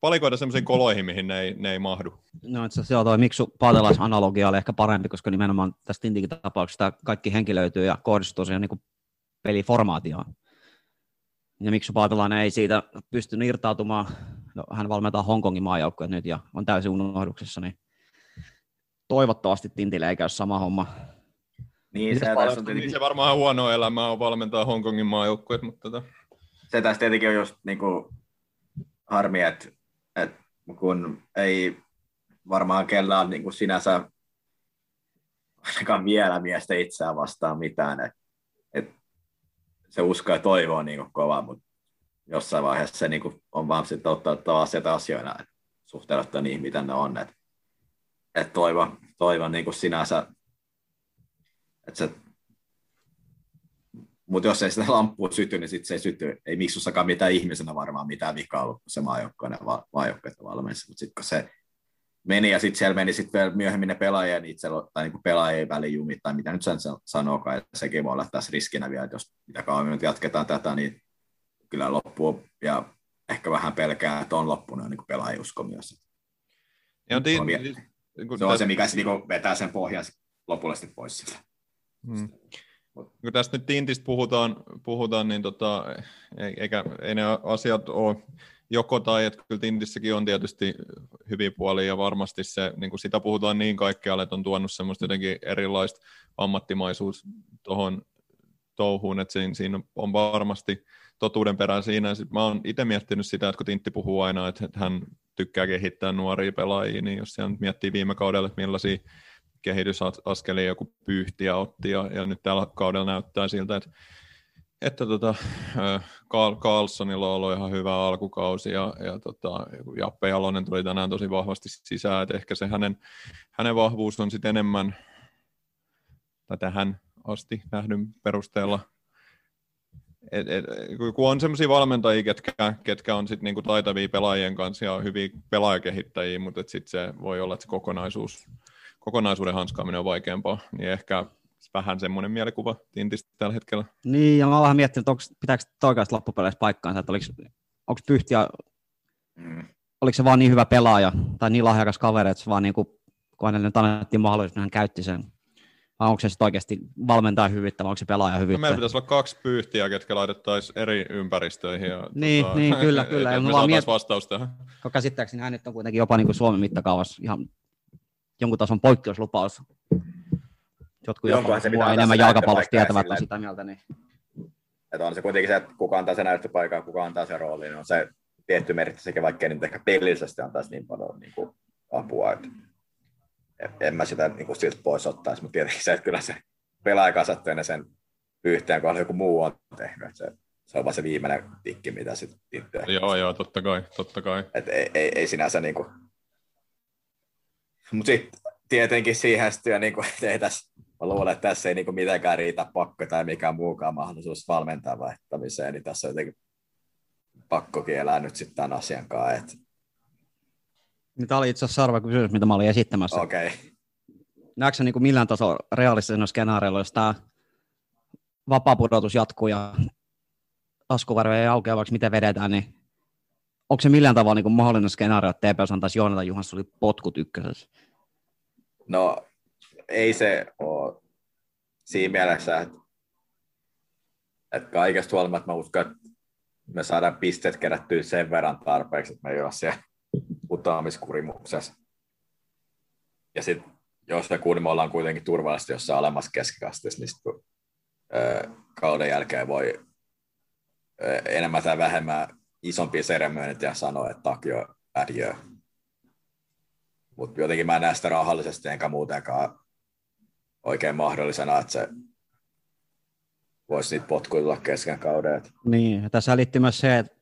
palikoita semmoisiin koloihin, mihin ne ei, ne ei mahdu. No itse asiassa toi Miksu Paatelais-analogia oli ehkä parempi, koska nimenomaan tästä Tintikin tapauksesta kaikki henki löytyy ja kohdistuu siihen niin peliformaatioon. Ja Miksu Paatelainen ei siitä pystynyt irtautumaan. No, hän valmentaa Hongkongin maajoukkueet nyt ja on täysin unohduksessa, niin toivottavasti Tintille ei käy sama homma. Niin, Mitäs se, tässä on Niin tietenkin, se varmaan huono elämä on valmentaa Hongkongin maajoukkueet, mutta tota, se tässä tietenkin on just niin kuin, harmi, että, että kun ei varmaan kellään niin kuin sinänsä ainakaan vielä miestä itseään vastaan mitään, että, että se usko ja toivo on niin kuin kova, mutta jossain vaiheessa se niin kuin on vaan sitten ottaa asiat asioina, että suhteuttaa niihin, mitä ne on, että, että toivo, toivo niin kuin sinänsä, että se mutta jos ei sitä lamppua syty, niin sitten se ei syty. Ei miksussakaan mitään ihmisenä varmaan mitään vikaa ollut, kun se maajoukkoinen va- valmensi. Mutta sitten kun se meni ja sitten siellä meni sitten vielä myöhemmin ne pelaajien itse, tai niinku pelaajien välijumit, tai mitä nyt sen sa- sanookaan, että sekin voi olla tässä riskinä vielä, että jos mitä kauemmin nyt jatketaan tätä, niin kyllä loppuu, ja ehkä vähän pelkää, että on loppunut niin pelaajusko myös. ja on tiin, On vie- niin kuin Se on se, mikä se niin vetää sen pohjan lopullisesti pois siltä. Mm. Kun tästä nyt Tintistä puhutaan, puhutaan niin tota, ei- eikä, ei ne asiat ole joko tai, että kyllä Tintissäkin on tietysti hyviä puolia ja varmasti se, niin kuin sitä puhutaan niin kaikkialle, että on tuonut semmoista jotenkin erilaista ammattimaisuus tuohon touhuun, että siinä, siinä on varmasti totuuden perää siinä. Sitten mä oon itse miettinyt sitä, että kun Tintti puhuu aina, että hän tykkää kehittää nuoria pelaajia, niin jos siellä miettii viime kaudella, että millaisia kehitysaskelia joku pyyhtiä otti, ja, ja nyt tällä kaudella näyttää siltä, että, että tota, Carl, Carlsonilla on ollut ihan hyvä alkukausi, ja, ja tota, Jappe Jalonen tuli tänään tosi vahvasti sisään, että ehkä se hänen, hänen vahvuus on sitten enemmän, tai tähän asti nähdyn perusteella, et, et, kun on sellaisia valmentajia, ketkä, ketkä on sit niinku taitavia pelaajien kanssa ja hyviä pelaajakehittäjiä, mutta sitten se voi olla, että se kokonaisuus, kokonaisuuden hanskaaminen on vaikeampaa, niin ehkä vähän semmoinen mielikuva Tintistä tällä hetkellä. Niin, ja mä oon vähän miettinyt, että onko, pitääkö toi oikeasti loppupeleissä paikkaansa, että oliko, onko Pyhtiä, Mm. oliko se vaan niin hyvä pelaaja tai niin lahjakas kaveri, että se vaan niin kuin, kun hänelle nyt annettiin mahdollisuus, niin hän käytti sen. Vai onko se sitten oikeasti valmentaja hyvittävä, onko se pelaaja No, hyvittävä? meillä pitäisi olla kaksi pyyhtiä, ketkä laitettaisiin eri ympäristöihin. Ja, Niin, niin, kyllä, [LAUGHS] kyllä. Ja me saataisiin miet- vastaus tähän. Käsittääkseni hän nyt on kuitenkin jopa niin kuin Suomen mittakaavassa ihan jonkun tason poikkeuslupaus. Jotkut jopa se pitää enemmän jalkapallosta tietävät on sitä mieltä. Niin. Että on se kuitenkin se, että kuka antaa se näyttöpaikan, kuka antaa se rooli, niin on se tietty merkitys sekä vaikka ei nyt ehkä pelillisesti antaisi niin paljon niin kuin, apua, että en- mä sitä niin kuin, siltä pois ottaisi, mutta tietenkin se, että kyllä se pelaajakasattajana sen yhteen kohdalla joku muu on tehnyt, että se, se on vaan se viimeinen tikki, mitä sitten itse. Joo, joo, totta kai, totta kai. Että ei, ei, ei sinänsä niin kuin... Mutta sitten tietenkin siihen jo niin kuin, että ei tässä, mä luulen, että tässä ei niin kuin mitenkään riitä pakko tai mikään muukaan mahdollisuus valmentaa vaihtamiseen, niin tässä on jotenkin pakkokin elää nyt sitten tämän asian kanssa, että Niin Tämä oli itse asiassa seuraava kysymys, mitä mä olin esittämässä. okei, okay. Näetkö niin kuin millään tasolla realistisena skenaariolla, jos tämä vapaapudotus jatkuu ja taskuvarve ei aukea, vaikka miten vedetään, niin onko se millään tavalla niin mahdollinen skenaario, että TPS antaisi Joonatan Johanssonin potkut ykkösessä? No ei se ole siinä mielessä, että, että kaikesta huolimatta mä uskon, että me saadaan pisteet kerättyä sen verran tarpeeksi, että me ei ole siellä putoamiskurimuksessa. Ja sitten jos me kuulemma ollaan kuitenkin turvallisesti jossain alemmassa keskikasteessa, niin sitten kauden jälkeen voi enemmän tai vähemmän isompia seremöinit ja sanoa, että takio adieu. Mutta jotenkin mä en näe sitä rahallisesti enkä muutenkaan oikein mahdollisena, että se voisi niitä potkuilla kesken kauden. Niin, tässä liittyy myös se, että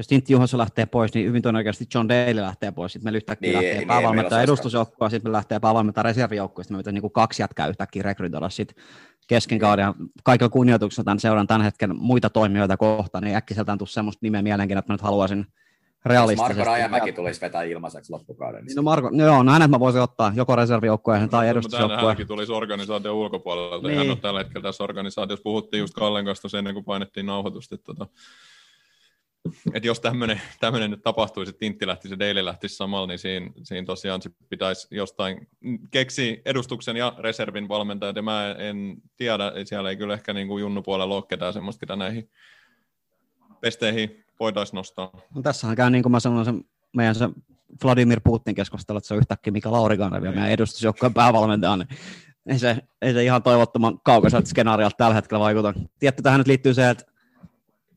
jos Tintti Juhansson lähtee pois, niin hyvin todennäköisesti John Daly lähtee pois. Sitten me yhtäkkiä Niin, lähtee niin, päävalmentaja edustusjoukkoa, sitten me lähtee päävalmentaja reservijoukkoa, sitten me pitäisi niin kaksi jätkää yhtäkkiä rekrytoida sitten kesken kauden. Ja kaikilla kunnioituksella tämän seuran tämän hetken muita toimijoita kohtaan, niin äkkiseltään tule semmoista nimeä mielenkiin, että mä nyt haluaisin realistisesti. Marko Rajamäki tulisi vetää ilmaiseksi loppukauden. Niin no Marko, no joo, no hänet mä voisin ottaa joko reservijoukkojen tai Mutta edustusjoukkojen. hänkin tulisi organisaation ulkopuolelta. Niin. Hän Niin. on tällä hetkellä tässä organisaatiossa. Puhuttiin just Kallen kanssa ennen kuin painettiin nauhoitusta. Että, tota, että jos tämmöinen, nyt tapahtuisi, että Tintti lähtisi ja Daily lähtisi samalla, niin siinä, siinä tosiaan se pitäisi jostain keksiä edustuksen ja reservin valmentajat. Ja mä en tiedä, siellä ei kyllä ehkä niin kuin Junnu puolella ole ketään semmoista, ketä näihin pesteihin voitaisiin nostaa. No tässähän käy niin kuin mä sanoin, se meidän se Vladimir Putin keskustelu, että se on yhtäkkiä Mika Laurikainen vielä meidän edustusjoukkojen päävalmentaja, niin ei se, ei se ihan toivottoman kaukaiselta skenaariolta tällä hetkellä vaikuta. Tietty tähän nyt liittyy se, että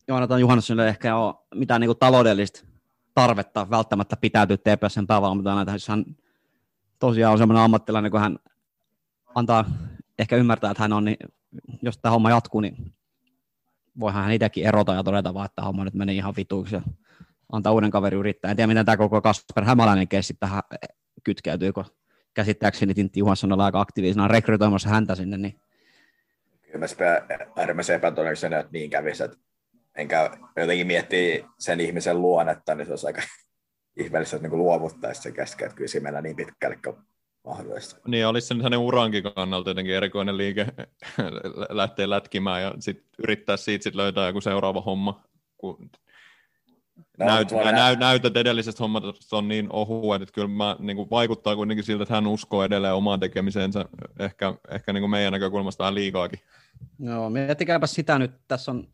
Joonatan Johannssonille ehkä ole mitään niin kuin taloudellista tarvetta välttämättä pitäytyä TPSn päävalmentajana, jos hän tosiaan on sellainen ammattilainen, kun hän antaa ehkä ymmärtää, että hän on, niin jos tämä homma jatkuu, niin voihan hän itsekin erota ja todeta vaan, että homma nyt meni ihan vituiksi ja antaa uuden kaverin yrittää. En tiedä, miten tämä koko Kasper Hämäläinen keissi tähän kytkeytyy, kun käsittääkseni Tintti Johansson on aika aktiivisena rekrytoimassa häntä sinne, niin Kyllä mä äärimmäisen epätodennäköisenä, että niin kävisi. Että enkä jotenkin miettii sen ihmisen luonnetta, niin se olisi aika [LAUGHS] ihmeellistä, että niin luovuttaisi se kesken, että kyllä siinä mennään niin pitkälle kuin mahdollista. Niin, olisi se nyt hänen urankin kannalta jotenkin erikoinen liike [LAUGHS] lähteä lätkimään ja sitten yrittää siitä sit löytää joku seuraava homma, kun No, näyt, nä, nä- näyt, näytöt edellisestä hommasta on niin ohuet, että kyllä mä, niin kuin vaikuttaa kuitenkin siltä, että hän uskoo edelleen omaan tekemiseensä ehkä, ehkä niin kuin meidän näkökulmasta vähän liikaakin. Joo, miettikääpä sitä nyt. Tässä on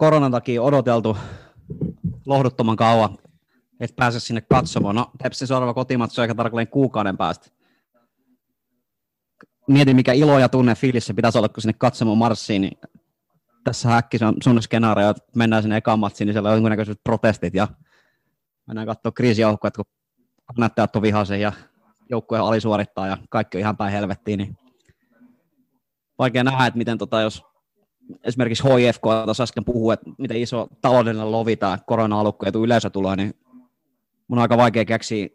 koronan takia odoteltu lohduttoman kauan, että pääse sinne katsomaan. No, Tepsin seuraava kotimatso ehkä tarkalleen kuukauden päästä. Mieti, mikä ilo ja tunne fiilis se pitäisi olla, kun sinne katsomaan marssiin, niin tässä äkki se on sun skenaario, että mennään sinne ekaan matsiin, niin siellä on jonkunnäköiset protestit ja mennään katsoa kriisijoukkoja, kun kannattajat on vihaisen ja joukkueen alisuorittaa ja kaikki on ihan päin helvettiin, niin vaikea nähdä, että miten tota, jos esimerkiksi HIFK tuossa äsken puhuu, että miten iso taloudellinen lovi tämä korona-alukko ja yleisö tulee, niin mun on aika vaikea keksiä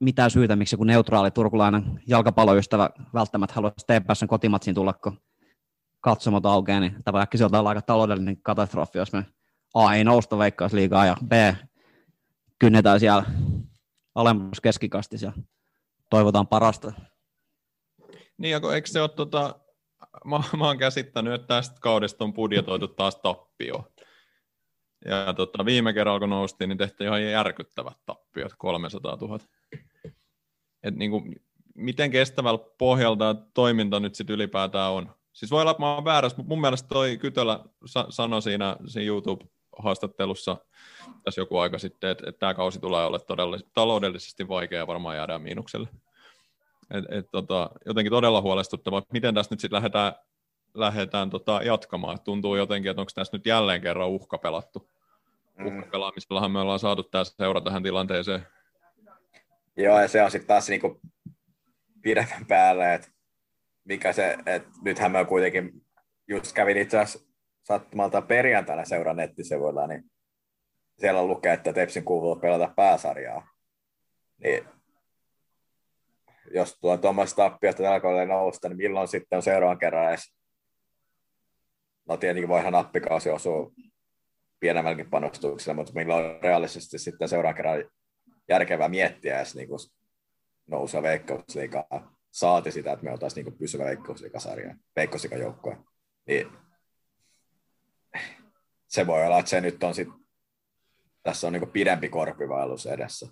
mitään syytä, miksi joku neutraali turkulainen jalkapalloystävä välttämättä haluaisi TPSn kotimatsiin tulla, kun katsomot aukeaa, niin tämä äkkiseltä olla aika taloudellinen katastrofi, jos me A ei nousta veikkausliigaa ja B kynnetään siellä alemmassa keskikastissa ja toivotaan parasta. Niin, eikö se ole, tota, mä, mä oon käsittänyt, että tästä kaudesta on budjetoitu taas tappio. Ja tota, viime kerralla, kun noustiin, niin tehtiin ihan järkyttävät tappiot, 300 000. Et niin kuin, miten kestävällä pohjalta toiminta nyt sitten ylipäätään on? Siis voi olla, että mä oon väärässä, mutta mun mielestä toi Kytölä sa- sanoi siinä, siinä YouTube-haastattelussa tässä joku aika sitten, että, että tämä kausi tulee olla todella taloudellisesti vaikea ja varmaan jäädään miinukselle. Et, et, tota, jotenkin todella huolestuttavaa, että miten tässä nyt sitten lähdetään, lähdetään tota, jatkamaan. Et tuntuu jotenkin, että onko tässä nyt jälleen kerran uhka pelattu. Mm. Uhkapelaamisellahan me ollaan saatu tässä seura tähän tilanteeseen. Joo, ja se on sitten taas niinku pidemmän päälle, että mikä se, että nythän mä kuitenkin just kävin itse asiassa sattumalta perjantaina seuran nettisivuilla, niin siellä lukee, että Tepsin kuuluu pelata pääsarjaa. Niin jos tuo tuommoista tappiosta alkoi nousta, niin milloin sitten on seuraavan kerran edes no tietenkin voihan nappikausi osua pienemmälläkin panostuksella, mutta milloin on realistisesti sitten seuraavan kerran järkevää miettiä edes niin nousua veikkausliikaa. Saati sitä, että me oltaisiin niin pysyvä veikkausliikasarja, veikkausliikajoukkue. Niin se voi olla, että se nyt on sit, tässä on niin pidempi korpivaellus edessä.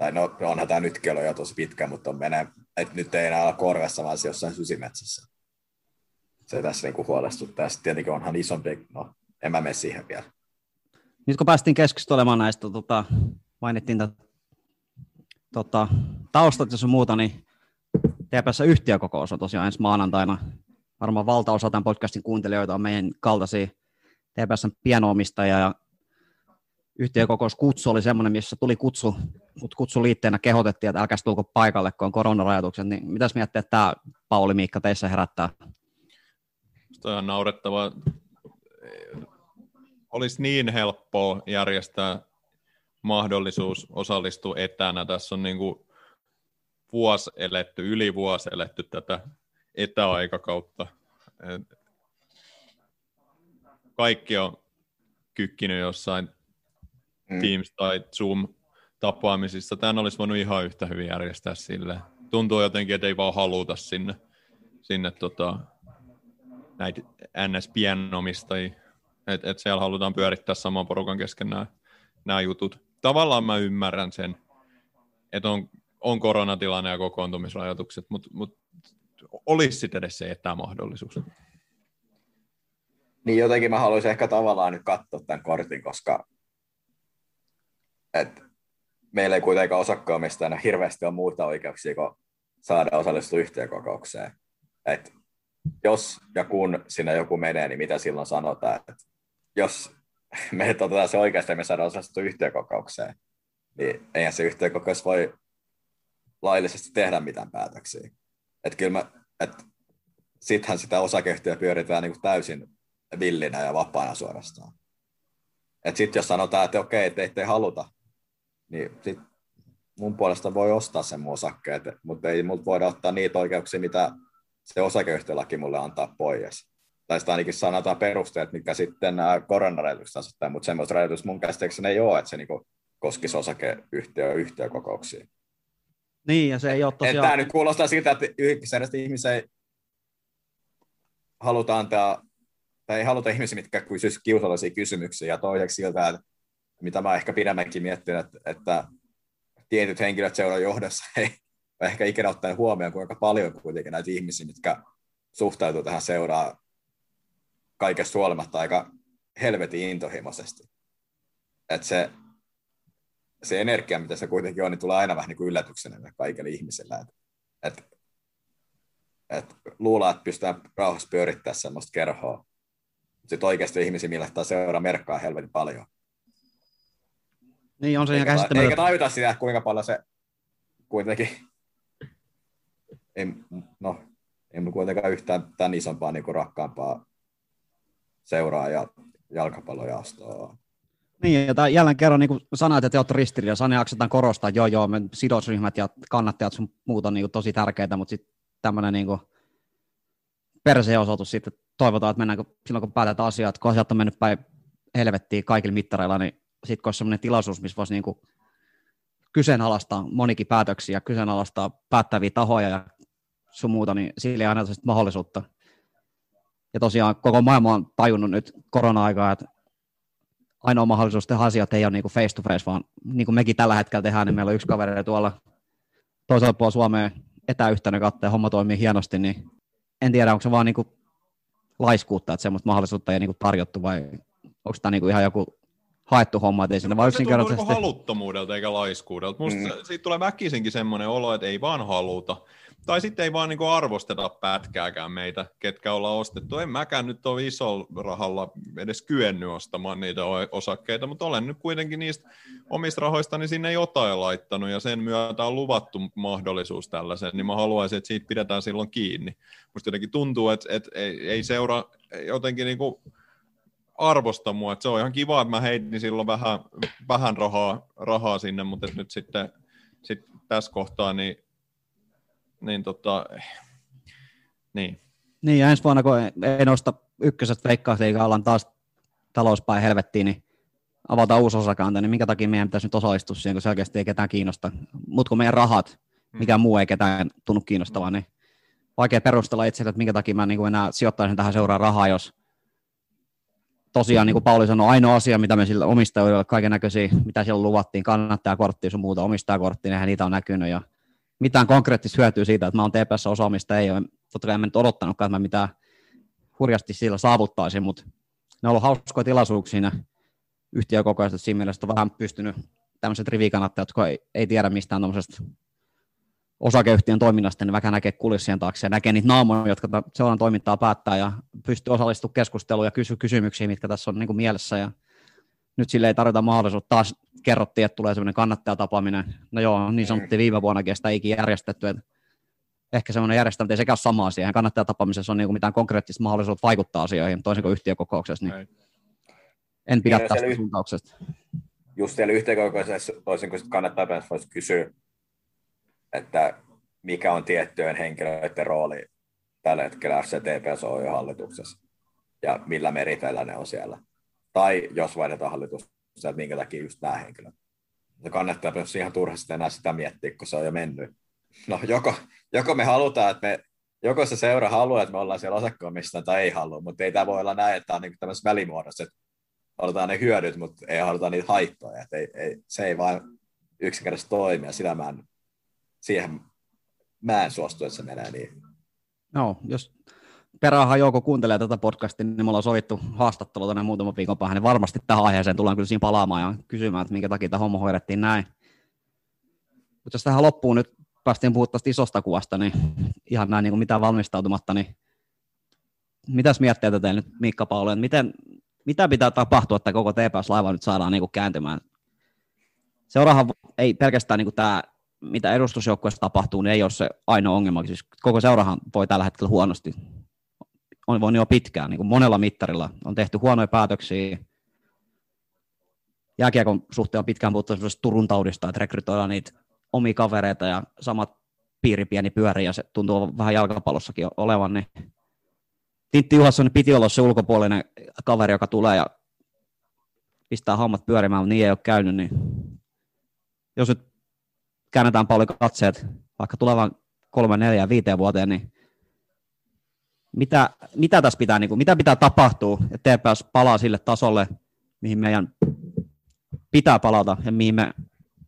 Tai no, onhan tämä nytkin ollut jo tosi pitkä, mutta on menee, että nyt ei enää olla korvessa, vaan jossain sysimetsässä. Se tässä niin huolestuttaa. Sitten tietenkin onhan isompi, no en mä mene siihen vielä. Nyt kun päästiin keskustelemaan näistä, tota, mainittiin tätä tota, taustat ja sun muuta, niin TPS yhtiökokous on tosiaan ensi maanantaina. Varmaan valtaosa tämän podcastin kuuntelijoita on meidän kaltaisia TPSn pienomistajia ja yhtiökokous kutsu oli semmoinen, missä tuli kutsu, mutta kutsu liitteenä kehotettiin, että älkää tulko paikalle, kun on koronarajoitukset, niin mitäs miettii, että tämä Pauli Miikka teissä herättää? Toi on naurettava. olisi niin helppoa järjestää mahdollisuus osallistua etänä. Tässä on niin kuin vuosi eletty, yli vuosi eletty tätä etäaikakautta. Et kaikki on kykkinyt jossain mm. Teams- tai Zoom-tapaamisissa. Tämän olisi voinut ihan yhtä hyvin järjestää sille. Tuntuu jotenkin, että ei vaan haluta sinne, sinne tota, näitä NS-pienomistajia. Että et siellä halutaan pyörittää saman porukan kesken nämä, nämä jutut. Tavallaan mä ymmärrän sen, että on, on koronatilanne ja kokoontumisrajoitukset, mutta mut olisi sitten edes se etämahdollisuus. Niin jotenkin mä haluaisin ehkä tavallaan nyt katsoa tämän kortin, koska et meillä ei kuitenkaan osakkaamistajana hirveästi ole muuta oikeuksia kuin saada osallistua yhtiökokoukseen. Et jos ja kun sinne joku menee, niin mitä silloin sanotaan? Et jos me otetaan se oikeasti me saadaan osallistua yhtiökokoukseen, niin eihän se yhtiökokous voi laillisesti tehdä mitään päätöksiä. Että kyllä mä, et sittenhän sitä osakeyhtiöä pyöritään niin täysin villinä ja vapaana suorastaan. Et sitten jos sanotaan, että okei, ei, ei haluta, niin sit mun puolesta voi ostaa sen mun osakkeet, mutta ei multa voida ottaa niitä oikeuksia, mitä se osakeyhtiölaki mulle antaa pois. Tai sitä ainakin sanotaan perusteet, mitkä sitten koronarajoitukset asettaa, mutta semmoista rajoitusta mun käsittääkseni ei ole, että se niinku koskisi osakeyhtiö yhtiökokouksia. Niin, ja se ei ole tosiaan... Tämä nyt kuulostaa siltä, että yksinkertaisesti ihmisiä ei haluta antaa, tai ei haluta ihmisiä, mitkä kysyisivät kiusallisia kysymyksiä, ja toiseksi siltä, että mitä mä ehkä pidemmänkin miettinyt, että, että tietyt henkilöt seuran johdossa ei [LAUGHS] ehkä ikinä ottaen huomioon, kuinka paljon kuitenkin näitä ihmisiä, mitkä suhtautuu tähän seuraa kaikesta huolimatta aika helvetin intohimoisesti. Että se, se energia, mitä se kuitenkin on, niin tulee aina vähän niin kuin yllätyksenä kaikille ihmisille. Että et, et luullaan, että pystytään rauhassa pyörittämään sellaista kerhoa. Sitten oikeasti ihmisiä, millä tämä seuraa merkkaa helvetin paljon. Niin, on se ihan käsittämätöntä. Eikä tajuta sitä, kuinka paljon se kuitenkin, ei, no, ei kuitenkaan yhtään tämän isompaa niin kuin rakkaampaa seuraa ja jalkapallojaostoa. Niin, ja jälleen kerran niin kuin että te olette ristiriidassa, aina jaksetaan korostaa, että joo, joo, me sidosryhmät ja kannattajat sun muut on niin kuin tosi tärkeitä, mutta sitten tämmöinen niin perseosoitus sitten, toivotaan, että mennään, silloin kun päätetään asiat, kun asiat on mennyt päin helvettiin kaikilla mittareilla, niin sitten kun olisi sellainen tilaisuus, missä voisi niin kyseenalaistaa monikin päätöksiä, kyseenalaistaa päättäviä tahoja ja sun muuta, niin sille ei aina mahdollisuutta. Ja tosiaan koko maailma on tajunnut nyt korona-aikaa, että ainoa mahdollisuus tehdä asiat ei ole niin face to face, vaan niin kuin mekin tällä hetkellä tehdään, niin meillä on yksi kaveri tuolla toisella puolella Suomeen etäyhtänä katsoa ja homma toimii hienosti, niin en tiedä, onko se vaan niin kuin laiskuutta, että semmoista mahdollisuutta ei niin kuin tarjottu vai onko tämä niin kuin ihan joku haettu homma, että ei no, vaan yksinkertaisesti... Se haluttomuudelta eikä laiskuudelta. Musta mm. siitä tulee väkisinkin semmoinen olo, että ei vaan haluta. Tai sitten ei vaan niinku arvosteta pätkääkään meitä, ketkä ollaan ostettu. En mäkään nyt ole isolla rahalla edes kyennyt ostamaan niitä osakkeita, mutta olen nyt kuitenkin niistä omista rahoistani sinne jotain laittanut, ja sen myötä on luvattu mahdollisuus tällaiseen, niin mä haluaisin, että siitä pidetään silloin kiinni. Musta jotenkin tuntuu, että, että ei, ei seura jotenkin niinku arvosta mua. Että se on ihan kiva, että mä heitin silloin vähän, vähän rahaa, rahaa sinne, mutta nyt sitten sit tässä kohtaa niin, niin, tota, niin. Niin, ja ensi vuonna, kun ei nosta ykkösestä veikkausliigaa, ollaan taas talouspäin helvettiin, niin avataan uusi osakanta, niin minkä takia meidän pitäisi nyt osallistua siihen, kun selkeästi ei ketään kiinnosta. Mutta kun meidän rahat, mikä hmm. muu ei ketään tunnu kiinnostavaa, niin vaikea perustella itselle, että minkä takia mä niin enää sijoittaisin tähän seuraa rahaa, jos tosiaan, niin kuin Pauli sanoi, ainoa asia, mitä me sillä omistajille kaiken näköisiä, mitä siellä luvattiin, kannattaa kortti sun muuta, omistajakortti, nehän niitä on näkynyt. Ja mitään konkreettista hyötyä siitä, että mä oon TPS osaamista, ei ole, totta kai en nyt odottanutkaan, että mä mitään hurjasti sillä saavuttaisin, mutta ne on ollut hauskoja tilaisuuksia siinä yhtiökokoista, siinä mielessä on vähän pystynyt tämmöiset rivikannattajat, jotka ei, ei tiedä mistään tuommoisesta osakeyhtiön toiminnasta, niin vähän näkee kulissien taakse ja näkee niitä naamoja, jotka seuran toimintaa päättää ja pystyy osallistumaan keskusteluun ja kysyä kysymyksiä, mitkä tässä on niin kuin mielessä. Ja nyt sille ei tarvita mahdollisuutta. Taas kerrottiin, että tulee sellainen kannattajatapaaminen. No joo, niin sanottiin viime vuonna kestä ikinä järjestetty. Että ehkä semmoinen järjestäminen ei sekään sama asia. Kannattajatapaamisessa on niin kuin mitään konkreettista mahdollisuutta vaikuttaa asioihin, toisin kuin yhtiökokouksessa. Niin En pidä Niin, tästä siellä- suuntauksesta. just siellä yhteenkokoisessa toisin kuin kannattaa voisi kysyä, että mikä on tiettyjen henkilöiden rooli tällä hetkellä FCTPS hallituksessa ja millä meriteillä ne on siellä. Tai jos vaihdetaan hallitusta, että minkä takia just nämä henkilöt. Se kannattaa myös ihan turhasti enää sitä miettiä, kun se on jo mennyt. No joko, joko me halutaan, että me, joko se seura haluaa, että me ollaan siellä osakkeenomistajana tai ei halua, mutta ei tämä voi olla näin, että tämä on niin tämmöisessä välimuodossa, että halutaan ne hyödyt, mutta ei haluta niitä haittoja. Että ei, ei, se ei vaan yksinkertaisesti toimi, ja sitä mä en, siihen mä en suostu, että se menee niin. No, jos Perähän Jouko kuuntelee tätä podcastia, niin me ollaan sovittu haastattelu tänne muutaman viikon päähän, niin varmasti tähän aiheeseen tullaan kyllä siinä palaamaan ja kysymään, että minkä takia tämä homma hoidettiin näin. Mutta jos tähän loppuun nyt päästiin puhua tästä isosta kuvasta, niin ihan näin niin kuin mitään valmistautumatta, niin mitäs mietteitä teillä nyt Miikka Pauli, että miten, mitä pitää tapahtua, että koko TPS-laiva nyt saadaan niin kuin kääntymään? Seurahan ei pelkästään niin kuin tämä, mitä edustusjoukkueessa tapahtuu, niin ei ole se ainoa ongelma. Siis koko seurahan voi tällä hetkellä huonosti. On voinut jo pitkään, niin kuin monella mittarilla. On tehty huonoja päätöksiä. Jääkiekon suhteen on pitkään puhuttu Turun taudista, että rekrytoidaan niitä omia kavereita ja samat piiri pieni pyöri ja se tuntuu vähän jalkapallossakin olevan, niin Tintti Juhasson piti olla se ulkopuolinen kaveri, joka tulee ja pistää hommat pyörimään, mutta niin ei ole käynyt, niin jos nyt käännetään paljon katseet vaikka tulevan kolme, neljä, viiteen vuoteen, niin mitä, mitä tässä pitää, niin kuin, mitä pitää tapahtua, että TPS palaa sille tasolle, mihin meidän pitää palata ja mihin me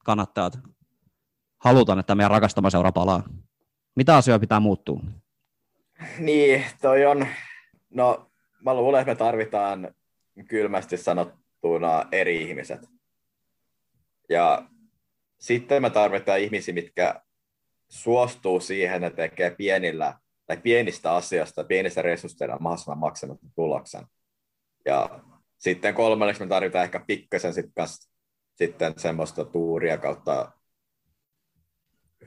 kannattajat halutaan, että meidän rakastama seura palaa. Mitä asioita pitää muuttua? Niin, toi on, no mä luulen, että me tarvitaan kylmästi sanottuna eri ihmiset. Ja sitten me tarvitaan ihmisiä, mitkä suostuu siihen, että tekee pienillä tai pienistä asioista, pienistä resursseilla mahdollisimman maksamatta tuloksen. Ja sitten kolmanneksi me tarvitaan ehkä pikkasen sit sitten semmoista tuuria kautta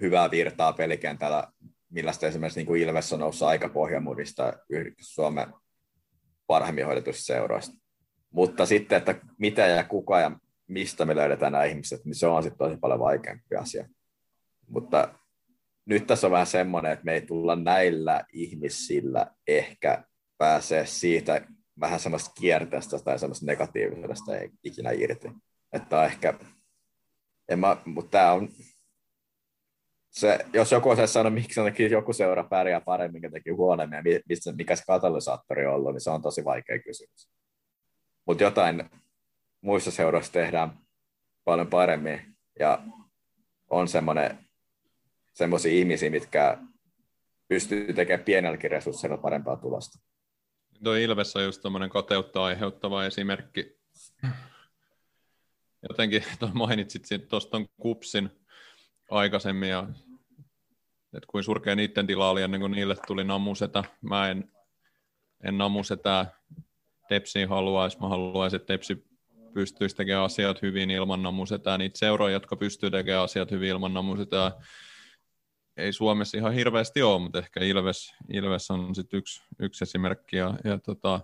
hyvää virtaa pelikentällä, millaista esimerkiksi niin kuin Ilves on noussut aika pohjamudista Suomen parhaimmin hoidetuista seuroista. Mutta sitten, että mitä ja kuka ja mistä me löydetään nämä ihmiset, niin se on sitten tosi paljon vaikeampi asia. Mutta nyt tässä on vähän semmoinen, että me ei tulla näillä ihmisillä ehkä pääsee siitä vähän semmoista kierteestä tai semmoista negatiivisesta ei ikinä irti. Että on ehkä, en mä, mutta tämä on, se, jos joku osaisi sanoa, miksi ainakin joku seura pärjää paremmin, mikä teki huonommin ja mikä se katalysaattori on ollut, niin se on tosi vaikea kysymys. Mutta jotain muissa seuroissa tehdään paljon paremmin ja on semmoisia ihmisiä, mitkä pystyy tekemään pienelläkin resursseilla parempaa tulosta. Tuo Ilves on just tämmöinen kateutta aiheuttava esimerkki. Jotenkin mainitsit tuosta kupsin aikaisemmin ja että kuin surkea niiden tila oli ennen kuin niille tuli namusetä. Mä en, en namusetää Tepsiin haluaisi. Mä haluaisin, että Tepsi pystyisi tekemään asiat hyvin ilman namusetää. Niitä seuroja, jotka pystyy tekemään asiat hyvin ilman namusetää, ei Suomessa ihan hirveästi ole, mutta ehkä Ilves, Ilves on sitten yksi, yksi esimerkki, ja, ja tota,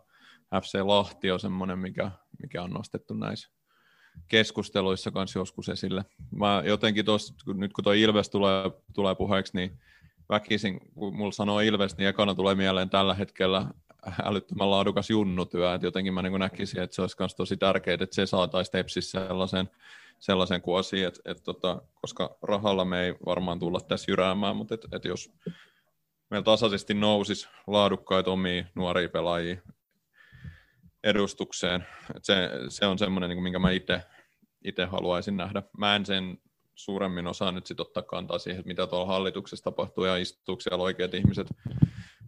FC Lahti on semmoinen, mikä, mikä on nostettu näissä keskusteluissa kanssa joskus esille. Mä jotenkin tuossa, nyt kun tuo Ilves tulee, tulee puheeksi, niin väkisin, kun mulla sanoo Ilves, niin ekana tulee mieleen tällä hetkellä [LAUGHS] älyttömän laadukas junnutyö, että jotenkin mä niin näkisin, että se olisi myös tosi tärkeää, että se saataisiin Tepsissä sellaisen, sellaisen kuosiin, että, että tota, koska rahalla me ei varmaan tulla tässä jyräämään, mutta että, että jos meillä tasaisesti nousisi laadukkaita omia nuoria pelaajia edustukseen, että se, se on semmoinen, niin minkä mä itse haluaisin nähdä. Mä en sen suuremmin osaa nyt sitten ottaa kantaa siihen, että mitä tuolla hallituksessa tapahtuu ja istuuko siellä oikeat ihmiset.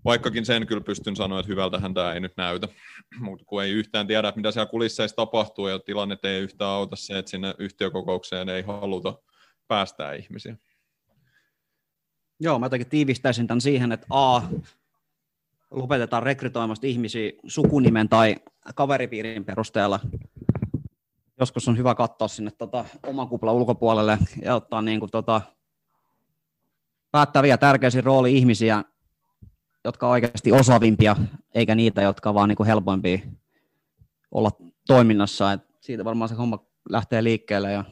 Vaikkakin sen kyllä pystyn sanoa, että hyvältähän tämä ei nyt näytä, [CLEARS THROAT] mutta kun ei yhtään tiedä, mitä siellä kulisseissa tapahtuu ja tilanne ei yhtään auta se, että sinne yhtiökokoukseen ei haluta päästää ihmisiä. Joo, mä jotenkin tiivistäisin tämän siihen, että A, lopetetaan rekrytoimasta ihmisiä sukunimen tai kaveripiirin perusteella. Joskus on hyvä katsoa sinne tota, oman kuplan ulkopuolelle ja ottaa niin kuin, tota, päättäviä tärkeisiä rooli ihmisiä, jotka on oikeasti osaavimpia, eikä niitä, jotka on vaan niin kuin helpoimpia olla toiminnassa. Et siitä varmaan se homma lähtee liikkeelle ja